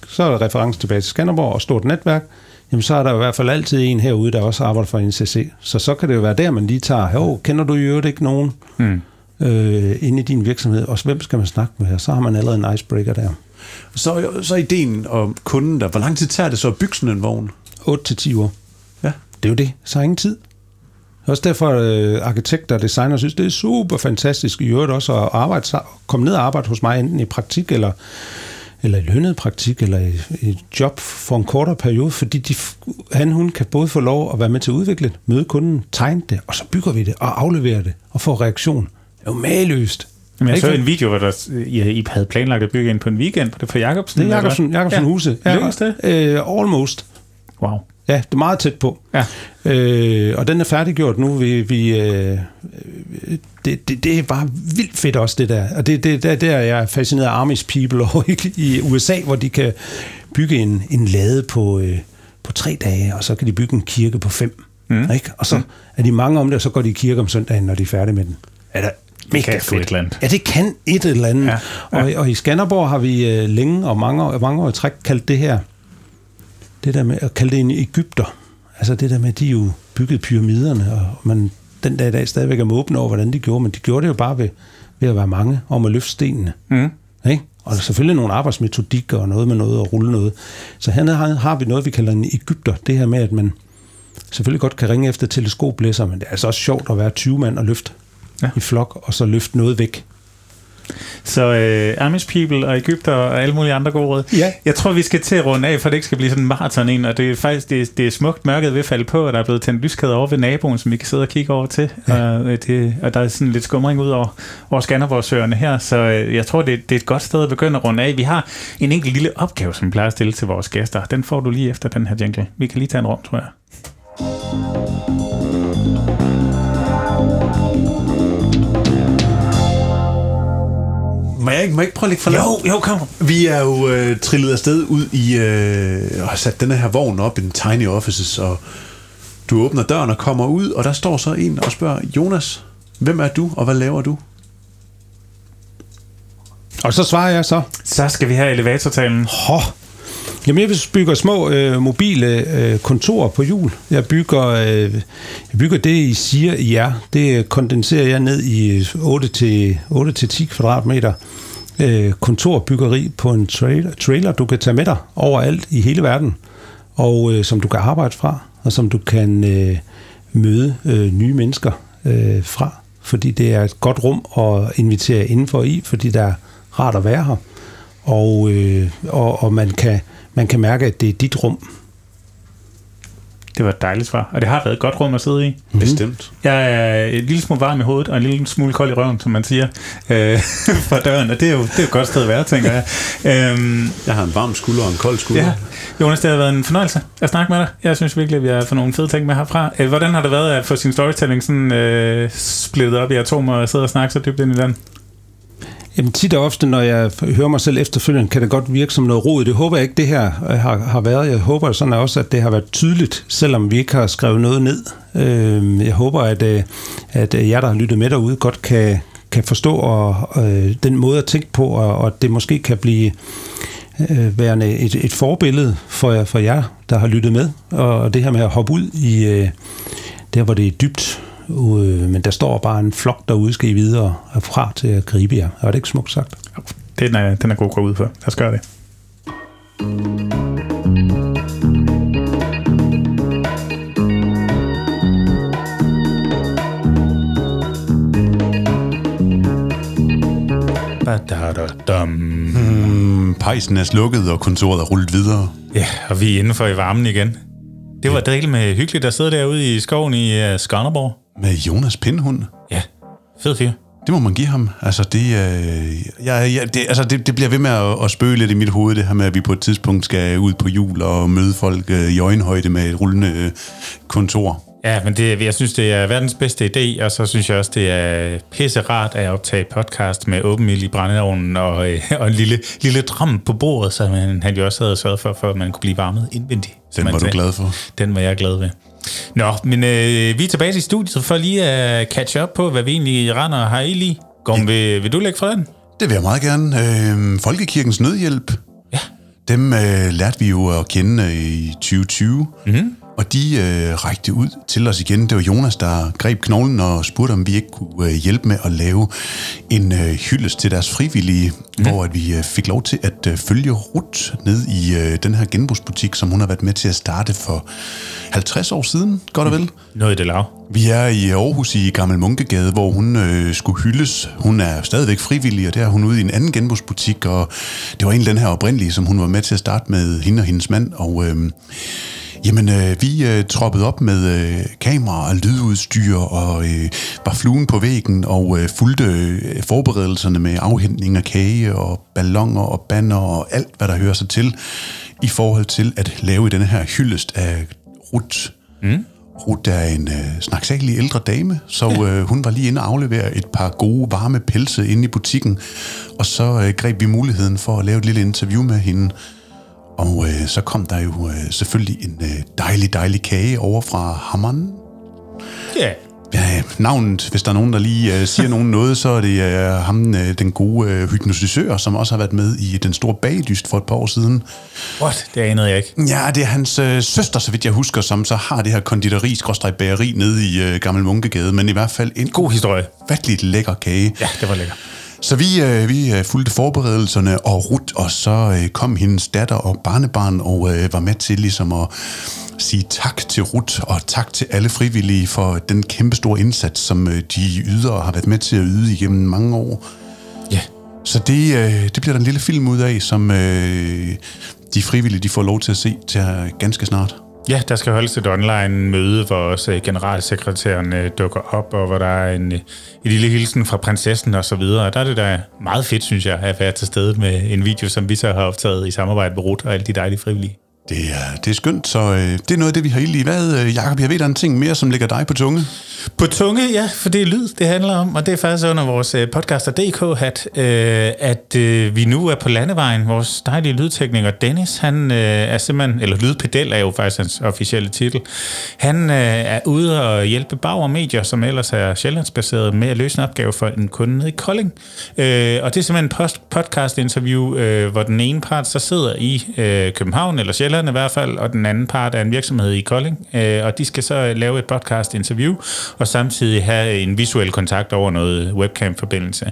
så er der reference tilbage til Skanderborg og stort netværk, jamen så er der i hvert fald altid en herude, der også arbejder for NCC. Så så kan det jo være der, man lige tager, jo, kender du i øvrigt ikke nogen mm. øh, inde i din virksomhed, og hvem skal man snakke med her? Så har man allerede en icebreaker der. Så, så ideen om kunden der, hvor lang tid tager det så at bygge sådan en vogn? 8-10 år. Ja. Det er jo det, så er ingen tid. Også derfor at øh, arkitekter og designer synes, det er super fantastisk i øvrigt også at arbejde, komme ned og arbejde hos mig, enten i praktik eller eller i lønnet praktik, eller i, i job for en kortere periode, fordi de, han hun kan både få lov at være med til at udvikle det, møde kunden, tegne det, og så bygger vi det og afleverer det og får reaktion. Det er jo maløst. Men jeg så en video, hvor der, I havde planlagt at bygge ind på en weekend på det for Jacobsen. Det er Jacobsen, Jacobsen ja. Huse. Ja, det? Uh, almost. Wow. Ja, det er meget tæt på. Ja. Øh, og den er færdiggjort nu. Vi, vi, øh, det, det, det er bare vildt fedt også, det der. Og det, det, der, der er jeg fascineret af Amish people over i, i USA, hvor de kan bygge en, en lade på, øh, på tre dage, og så kan de bygge en kirke på fem. Mm. Ikke? Og så mm. er de mange om det, og så går de i kirke om søndagen, når de er færdige med den. Er der mega kan sgu et fedt. eller andet. Ja, det kan et eller andet. Ja, Ja. Og, og i Skanderborg har vi øh, længe og mange, mange år i træk kaldt det her, det der med at kalde det en Ægypter. Altså det der med, at de jo byggede pyramiderne, og man den dag i dag stadigvæk er måben over, hvordan de gjorde, men de gjorde det jo bare ved, ved at være mange om at løfte stenene. Mm. Ikke? Og der er selvfølgelig nogle arbejdsmetodikker og noget med noget at rulle noget. Så hernede har, har vi noget, vi kalder en Ægypter. Det her med, at man selvfølgelig godt kan ringe efter teleskoplæsser, men det er altså også sjovt at være 20 mand og løfte ja. i flok, og så løfte noget væk. Så øh, Amish People og Ægypter og alle mulige andre gode råd. Ja. Jeg tror, vi skal til at runde af, for det ikke skal blive sådan en maraton en, og det er faktisk det, det er smukt mørket ved at falde på, og der er blevet tændt lyskæder over ved naboen, som vi kan sidde og kigge over til. Ja. Og, øh, det, og der er sådan lidt skumring ud over, over Skanderborgsøerne her, så øh, jeg tror, det, det er et godt sted at begynde at runde af. Vi har en enkelt lille opgave, som vi plejer at stille til vores gæster. Den får du lige efter den her jingle. Vi kan lige tage en rum, tror jeg. Må jeg ikke, må jeg ikke prøve at lægge for Jo, jo, kom. Vi er jo øh, trillet afsted ud i, øh, og har sat den her vogn op i den tiny offices, og du åbner døren og kommer ud, og der står så en og spørger, Jonas, hvem er du, og hvad laver du? Og så svarer jeg så, Så skal vi have elevatortalen. Hå. Jamen, jeg bygger små øh, mobile øh, kontorer på hjul. Jeg bygger, øh, jeg bygger det, I siger, I er. Det øh, kondenserer jeg ned i øh, 8-10 kvadratmeter øh, kontorbyggeri på en trailer, trailer, du kan tage med dig overalt i hele verden, og øh, som du kan arbejde fra, og som du kan øh, møde øh, nye mennesker øh, fra. Fordi det er et godt rum at invitere indenfor i, fordi der er rart at være her og, øh, og, og man, kan, man kan mærke, at det er dit rum. Det var et dejligt svar, og det har været et godt rum at sidde i. Mm. Bestemt. Jeg er et lille smule varm i hovedet, og en lille smule kold i røven, som man siger, øh, fra døren, og det er, jo, det er jo et godt sted at være, tænker jeg. Øhm, Jeg har en varm skulder og en kold skulder. ja, Jonas, det har været en fornøjelse at snakke med dig. Jeg synes virkelig, at vi har fået nogle fede ting med herfra. Øh, Hvordan har det været at få sin storytelling sådan, øh, splittet op i atomer og sidde og snakke så dybt ind i den? Jamen tit og ofte, når jeg hører mig selv efterfølgende, kan det godt virke som noget rod. Det håber jeg ikke, det her øh, har, har været. Jeg håber altså sådan også, at det har været tydeligt, selvom vi ikke har skrevet noget ned. Øhm, jeg håber, at, øh, at øh, jer, der har lyttet med derude, godt kan, kan forstå og, øh, den måde at tænke på, og, og det måske kan blive øh, værende et, et forbillede for, for jer, der har lyttet med. Og det her med at hoppe ud i øh, der, hvor det er dybt, øh, men der står bare en flok derude, skal I videre herfra til at gribe jer. Er det ikke smukt sagt? Den er, den er god at gå ud for. Lad os gøre det. Ba-da-da-dum. Mm, pejsen er slukket, og kontoret er rullet videre. Ja, og vi er indenfor i varmen igen. Det var dejligt med hyggeligt at sidde derude i skoven i uh, Skanderborg. Med Jonas Pindhund. Ja, fed fyr. Det må man give ham. Altså, det, øh, ja, ja, det, altså det, det bliver ved med at, at spøge lidt i mit hoved, det her med, at vi på et tidspunkt skal ud på jul og møde folk øh, i øjenhøjde med et rullende øh, kontor. Ja, men det, jeg synes, det er verdens bedste idé, og så synes jeg også, det er pisse rart at optage podcast med åben ild i brændeovnen og, øh, og en lille, lille dram på bordet, så man, han jo også havde sørget for, for, at man kunne blive varmet indvendigt. som Den var du glad for. Den var jeg glad ved. Nå, men øh, vi er tilbage til studiet for lige at catch up på, hvad vi egentlig render og har i lige. Gorm, vil, vil du lægge fra den? Det vil jeg meget gerne. Øh, Folkekirkens Nødhjælp. Ja. Dem øh, lærte vi jo at kende øh, i 2020. Mhm. Mm-hmm. Og de øh, rækte ud til os igen. Det var Jonas, der greb knoglen og spurgte, om vi ikke kunne øh, hjælpe med at lave en øh, hyldest til deres frivillige, mm. hvor at vi øh, fik lov til at øh, følge Ruth ned i øh, den her genbrugsbutik, som hun har været med til at starte for 50 år siden, godt og vel. Noget i det lav. Vi er i Aarhus i Gammel Munkegade, hvor hun øh, skulle hyldes. Hun er stadigvæk frivillig, og der er hun ude i en anden genbrugsbutik, og det var en den her oprindelige, som hun var med til at starte med hende og hendes mand. Og øh, jamen, øh, vi øh, troppede op med øh, kamera og lydudstyr, og øh, var fluen på væggen, og øh, fulgte øh, forberedelserne med afhentning af kage, og ballonger og banner, og alt, hvad der hører sig til, i forhold til at lave denne her hyldest af Ruth. Mm. Ruth er en øh, snaksagelig ældre dame, så øh, hun var lige inde og aflevere et par gode, varme pelse inde i butikken, og så øh, greb vi muligheden for at lave et lille interview med hende. Og øh, så kom der jo øh, selvfølgelig en øh, dejlig, dejlig kage over fra Hammeren. Ja. Ja, navnet, hvis der er nogen, der lige øh, siger nogen noget, så er det øh, ham, øh, den gode øh, hypnotisør, som også har været med i Den Store Bagdyst for et par år siden. What? Det anede jeg ikke. Ja, det er hans øh, søster, så vidt jeg husker, som så har det her konditori bageri nede i øh, Gammel Munkegade, men i hvert fald en God historie. vatligt lækker kage. Ja, det var lækkert. Så vi, øh, vi øh, fulgte forberedelserne og rut, og så øh, kom hendes datter og barnebarn og øh, var med til ligesom at sige tak til Rut og tak til alle frivillige for den kæmpe store indsats, som øh, de yder og har været med til at yde igennem mange år. Ja. Så det, øh, det bliver der en lille film ud af, som øh, de frivillige de får lov til at se til ganske snart. Ja, der skal holdes et online møde, hvor også øh, generalsekretæren øh, dukker op, og hvor der er en, øh, en lille hilsen fra prinsessen og så videre. Og der er det da meget fedt, synes jeg, at være til stede med en video, som vi så har optaget i samarbejde med Rut og alle de dejlige frivillige. Det er, det er skønt, så øh, det er noget af det, vi har i. Hvad, øh, Jacob, jeg ved, der er en ting mere, som ligger dig på tunge. På tunge, ja, for det er lyd, det handler om, og det er faktisk under vores øh, podcaster.dk-hat, øh, at øh, vi nu er på landevejen. Vores dejlige lydtekniker Dennis, han øh, er simpelthen, eller Lydpedel er jo faktisk hans officielle titel, han øh, er ude og hjælpe Bauer Medier, som ellers er sjællandsbaseret, med at løse en opgave for en kunde nede i Kolding. Øh, og det er simpelthen en post- podcast-interview, øh, hvor den ene part så sidder i øh, København, eller Sjælland i hvert fald, og den anden part er en virksomhed i Kolding, øh, og de skal så lave et podcast-interview, og samtidig have en visuel kontakt over noget webcam-forbindelse.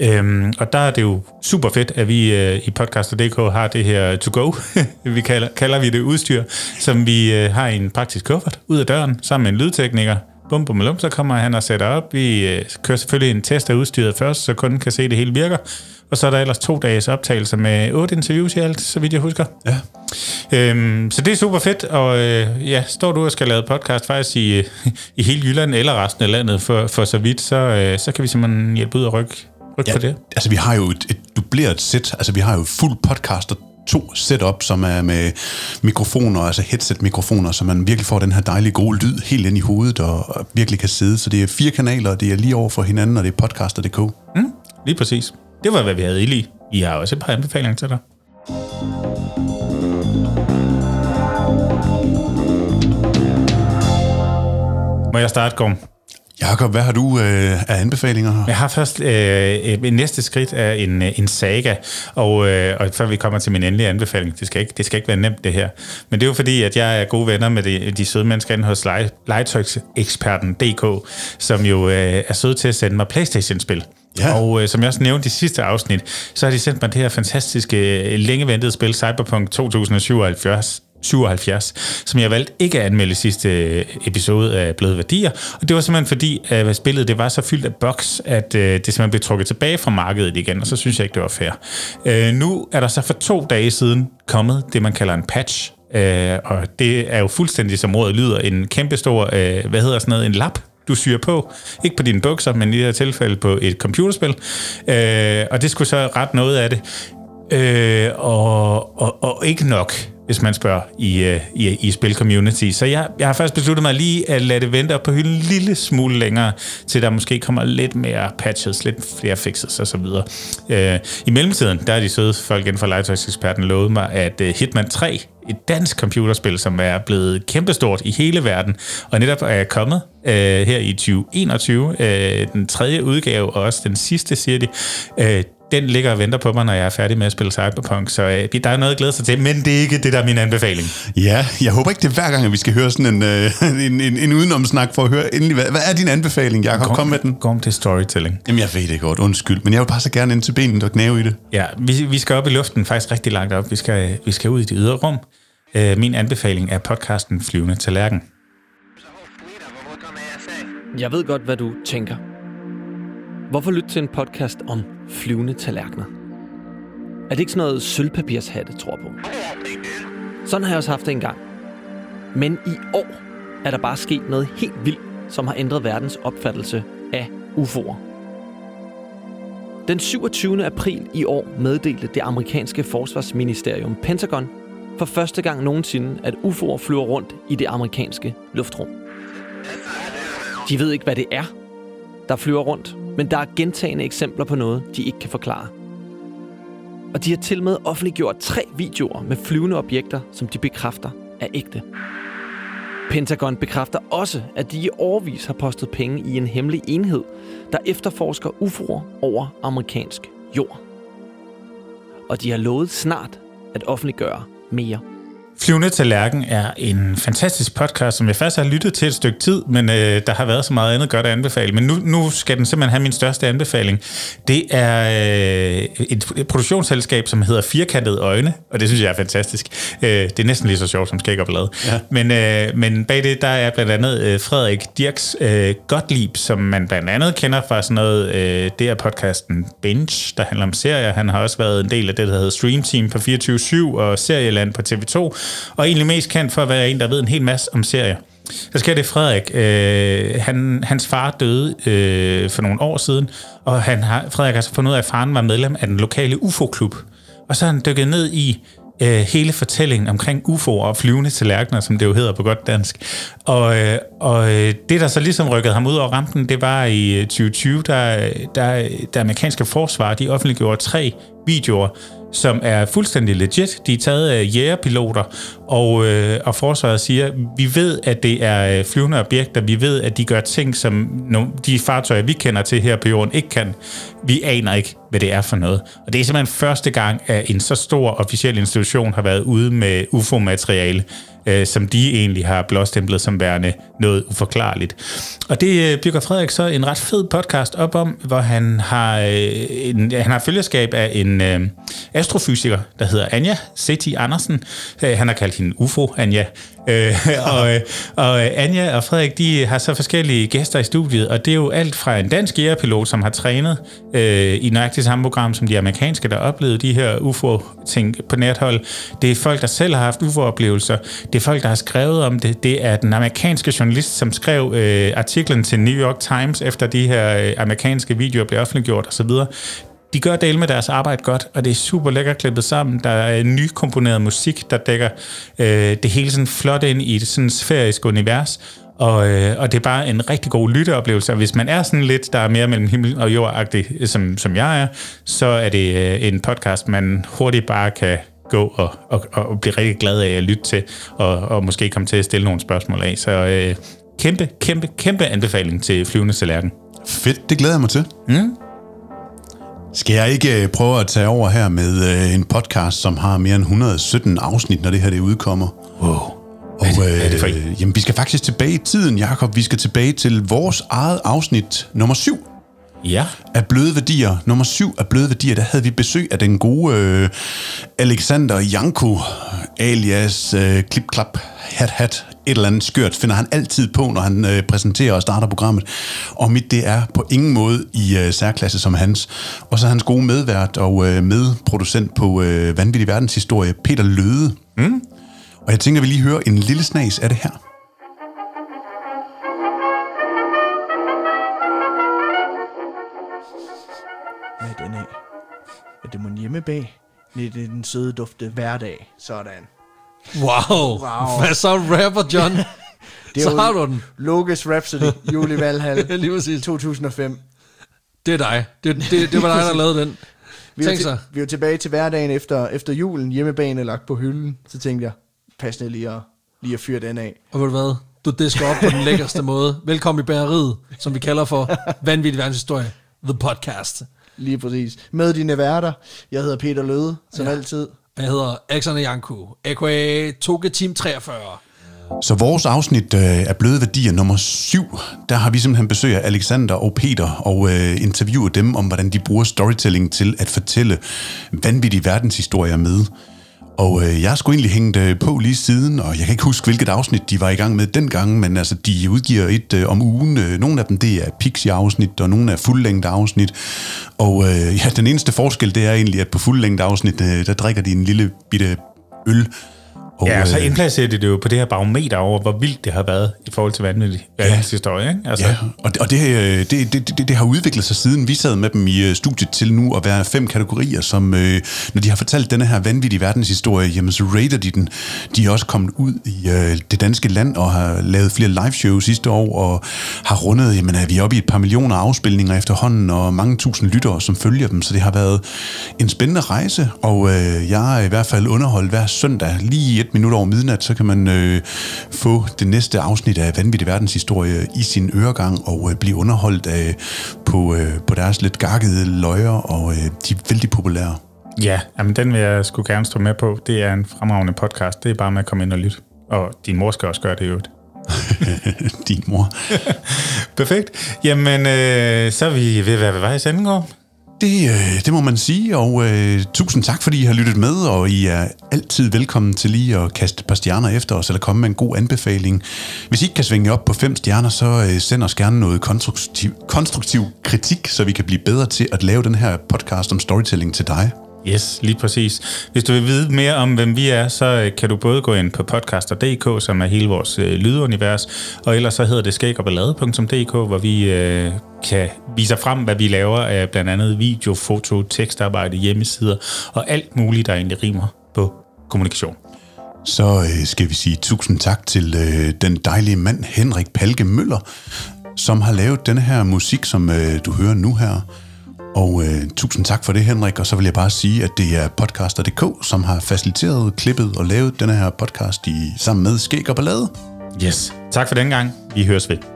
Øhm, og der er det jo super fedt, at vi øh, i podcaster.dk har det her to go, vi kalder, kalder vi det udstyr, som vi øh, har i en praktisk kuffert ud af døren, sammen med en lydtekniker, bum bum lum, så kommer han og sætter op. Vi øh, kører selvfølgelig en test af udstyret først, så kunden kan se, at det hele virker. Og så er der ellers to dages optagelse med otte interviews i alt, så vidt jeg husker. Ja. Øhm, så det er super fedt, og øh, ja, står du og skal lave podcast faktisk i, i hele Jylland eller resten af landet for, for så vidt, så, øh, så kan vi simpelthen hjælpe ud og rykke, rykke ja, på det. Altså, vi har jo et, et dubleret sæt. Altså, vi har jo fuld podcast og to setup, som er med mikrofoner, altså headset-mikrofoner, så man virkelig får den her dejlige gode lyd helt ind i hovedet og, virkelig kan sidde. Så det er fire kanaler, og det er lige over for hinanden, og det er podcaster.dk. Mm, lige præcis. Det var, hvad vi havde i lige. I har også et par anbefalinger til dig. Må jeg starte, Gorm? Jakob, hvad har du øh, af anbefalinger? Jeg har først øh, et næste skridt af en, øh, en saga, og, øh, og før vi kommer til min endelige anbefaling, det skal, ikke, det skal ikke være nemt det her, men det er jo fordi, at jeg er gode venner med de, de søde mennesker inde hos legetøjseksperten DK, som jo øh, er søde til at sende mig Playstation-spil. Ja. Og øh, som jeg også nævnte i sidste afsnit, så har de sendt mig det her fantastiske, øh, længe ventede spil, Cyberpunk 2077, 77, som jeg valgte ikke at anmelde sidste øh, episode af Bløde Værdier. Og det var simpelthen fordi, at spillet det var så fyldt af bugs, at øh, det simpelthen blev trukket tilbage fra markedet igen, og så synes jeg ikke, det var fair. Nu er der så for to dage siden kommet det, man kalder en patch, øh, og det er jo fuldstændig, som ordet lyder, en kæmpestor, øh, hvad hedder sådan noget, en lap, du syr på. Ikke på dine bukser, men i det her tilfælde på et computerspil. Øh, og det skulle så ret noget af det. Øh, og, og, og ikke nok hvis man spørger i, øh, i, i spil-community. Så jeg, jeg har faktisk besluttet mig lige at lade det vente op på hylden en lille smule længere, til der måske kommer lidt mere patches, lidt flere fixes osv. Øh, I mellemtiden, der er de søde folk inden for legetøjseksperten lovet mig, at uh, Hitman 3, et dansk computerspil, som er blevet kæmpestort i hele verden, og netop er kommet uh, her i 2021, uh, øh, den tredje udgave, og også den sidste, siger de, uh, den ligger og venter på mig, når jeg er færdig med at spille Cyberpunk, så øh, der er noget at glæde sig til, men det er ikke det, der er min anbefaling. Ja, jeg håber ikke, det er hver gang, at vi skal høre sådan en, øh, en, en, en udenomsnak for at høre endelig, hvad, hvad er din anbefaling, Jacob? Kom med den. Kom til storytelling. Jamen, jeg ved det godt, undskyld, men jeg vil bare så gerne ind til benet og knæve i det. Ja, vi, vi skal op i luften, faktisk rigtig langt op. Vi skal, vi skal ud i det ydre rum. Øh, min anbefaling er podcasten Flyvende Tallerken. Jeg ved godt, hvad du tænker. Hvorfor lytte til en podcast om flyvende tallerkener? Er det ikke sådan noget sølvpapirshatte, tror på? Sådan har jeg også haft det engang. Men i år er der bare sket noget helt vildt, som har ændret verdens opfattelse af UFO'er. Den 27. april i år meddelte det amerikanske forsvarsministerium Pentagon for første gang nogensinde, at UFO'er flyver rundt i det amerikanske luftrum. De ved ikke, hvad det er, der flyver rundt, men der er gentagende eksempler på noget, de ikke kan forklare. Og de har til med offentliggjort tre videoer med flyvende objekter, som de bekræfter er ægte. Pentagon bekræfter også, at de i årvis har postet penge i en hemmelig enhed, der efterforsker UFO'er over amerikansk jord. Og de har lovet snart at offentliggøre mere. Flyvende til Lærken er en fantastisk podcast, som jeg faktisk har lyttet til et stykke tid, men øh, der har været så meget andet godt at anbefale. Men nu, nu skal den simpelthen have min største anbefaling. Det er øh, et, et produktionsselskab, som hedder Firkantede Øjne, og det synes jeg er fantastisk. Øh, det er næsten lige så sjovt som Skæg og Blad. Ja. Men, øh, men bag det, der er blandt andet øh, Frederik Dirks øh, Gottlieb, som man blandt andet kender fra sådan noget, øh, det er podcasten Binge, der handler om serier. Han har også været en del af det, der hedder Stream Team på 24-7 og Serieland på TV2 og egentlig mest kendt for at være en, der ved en hel masse om serier. Så sker det Frederik. Øh, han, hans far døde øh, for nogle år siden, og han har, Frederik har så fundet ud af, at faren var medlem af den lokale UFO-klub. Og så er han dykket ned i øh, hele fortællingen omkring UFO'er og flyvende tallerkener, som det jo hedder på godt dansk. Og, øh, og øh, det, der så ligesom rykkede ham ud over rampen, det var i øh, 2020, der, der, der amerikanske forsvar, de offentliggjorde tre videoer, som er fuldstændig legit. De er taget af jægerpiloter, og, øh, og forsvaret siger, vi ved, at det er øh, flyvende objekter, vi ved, at de gør ting, som no, de fartøjer, vi kender til her på jorden, ikke kan. Vi aner ikke, hvad det er for noget. Og det er simpelthen første gang, at en så stor officiel institution har været ude med UFO-materiale øh, som de egentlig har blåstemplet som værende noget uforklarligt. Og det øh, bygger Frederik så en ret fed podcast op om, hvor han har, øh, en, han har følgeskab af en øh, astrofysiker, der hedder Anja Seti Andersen. Øh, han har kaldt hende UFO Anja. Øh, og, og øh, Anja og Frederik, de har så forskellige gæster i studiet, og det er jo alt fra en dansk jægerpilot, som har trænet øh, i nøjagtigt samme program som de amerikanske, der oplevede de her UFO-ting på nethold. Det er folk, der selv har haft UFO-oplevelser. Det er folk, der har skrevet om det. Det er den amerikanske journalist, som skrev øh, artiklen til New York Times, efter de her øh, amerikanske videoer blev offentliggjort osv de gør del med deres arbejde godt, og det er super lækkert klippet sammen. Der er nykomponeret musik, der dækker øh, det hele sådan flot ind i et sådan sfærisk univers. Og, øh, og det er bare en rigtig god lytteoplevelse. Og hvis man er sådan lidt, der er mere mellem himmel og jord som, som jeg er, så er det øh, en podcast, man hurtigt bare kan gå og, og, og blive rigtig glad af at lytte til, og, og måske komme til at stille nogle spørgsmål af. Så øh, kæmpe, kæmpe, kæmpe anbefaling til Flyvende Tallerken. Fedt, det glæder jeg mig til. Mm. Skal jeg ikke øh, prøve at tage over her med øh, en podcast, som har mere end 117 afsnit, når det her det udkommer? Wow. Og, er det, det for øh, jamen, vi skal faktisk tilbage i tiden, Jakob. Vi skal tilbage til vores eget afsnit nummer 7. Ja. Af bløde værdier. Nummer 7 af bløde værdier, der havde vi besøg af den gode øh, Alexander Janko, alias øh, Klip Klap Hat Hat et eller andet skørt, finder han altid på, når han øh, præsenterer og starter programmet. Og mit, det er på ingen måde i øh, særklasse som hans. Og så hans gode medvært og øh, medproducent på øh, Vanvittig Verdenshistorie, Peter Løde. Mm. Og jeg tænker, vi lige hører en lille snas af det her. Hjemmebag? Er den søde dufte hverdag. Sådan. Wow. wow. Hvad så, rapper John? det er så har du den. Logos Rhapsody, Juli Valhall, Lige præcis. 2005. Det er dig. Det, det, det var dig, der lavede den. Vi er, til, vi er tilbage til hverdagen efter, efter julen, hjemmebane lagt på hylden. Så tænkte jeg, passende lige at, lige at fyre den af. Og ved du hvad? Du disker op på den lækkerste måde. Velkommen i bæreriet, som vi kalder for Vanvittig Verdenshistorie. The Podcast. Lige præcis. Med dine værter. Jeg hedder Peter Løde, som ja. altid. Jeg hedder Alexander Janku, a.k.a. Toge Team 43. Så vores afsnit øh, af Bløde Værdier nummer 7, der har vi simpelthen besøg af Alexander og Peter og øh, interviewet dem om, hvordan de bruger storytelling til at fortælle vanvittige verdenshistorier med. Og øh, jeg har sgu egentlig hængt øh, på lige siden, og jeg kan ikke huske, hvilket afsnit de var i gang med dengang, men altså, de udgiver et øh, om ugen. Øh, nogle af dem, det er Pixie-afsnit, og nogle er fuldlængde afsnit. Og øh, ja, den eneste forskel, det er egentlig, at på fuldlængde afsnit, øh, der drikker de en lille bitte øl, og, Ja, og så øh, indplacerer det det jo på det her barometer over, hvor vildt det har været i forhold til vanvittig verdenshistorie, ikke? Altså, Ja, og, det, og det, øh, det, det, det, det har udviklet sig siden vi sad med dem i øh, studiet til nu at være fem kategorier, som øh, når de har fortalt denne her vanvittige verdenshistorie, jamen så rater de den. De er også kommet ud i øh, det danske land og har lavet flere live shows sidste år og har rundet, jamen er vi oppe i et par millioner afspilninger efterhånden og mange tusind lyttere, som følger dem, så det har været en spændende rejse, og øh, jeg er i hvert fald underholdt hver søndag lige et minut over midnat, så kan man øh, få det næste afsnit af Vanvittig Verdenshistorie i sin øregang og øh, blive underholdt af, på, øh, på deres lidt gakkede løjer, og øh, de er vældig populære. ja jamen, den vil jeg sgu gerne stå med på. Det er en fremragende podcast. Det er bare med at komme ind og lytte. Og din mor skal også gøre det øvrigt. Din mor. Perfekt. Jamen, øh, så er vi ved at være ved vejs går. Det, øh, det må man sige, og øh, tusind tak, fordi I har lyttet med, og I er altid velkommen til lige at kaste et par stjerner efter os, eller komme med en god anbefaling. Hvis I ikke kan svinge op på fem stjerner, så øh, send os gerne noget konstruktiv, konstruktiv kritik, så vi kan blive bedre til at lave den her podcast om storytelling til dig. Yes, lige præcis. Hvis du vil vide mere om, hvem vi er, så øh, kan du både gå ind på podcaster.dk, som er hele vores øh, lydunivers, og ellers så hedder det skægogballade.dk, hvor vi øh, kan vise frem, hvad vi laver af blandt andet video, foto, tekstarbejde, hjemmesider og alt muligt, der egentlig rimer på kommunikation. Så øh, skal vi sige tusind tak til øh, den dejlige mand Henrik Palke Møller, som har lavet denne her musik, som øh, du hører nu her. Og øh, tusind tak for det, Henrik. Og så vil jeg bare sige, at det er podcaster.dk, som har faciliteret, klippet og lavet den her podcast i, sammen med Skæg og Ballade. Yes. Tak for den gang. Vi høres ved.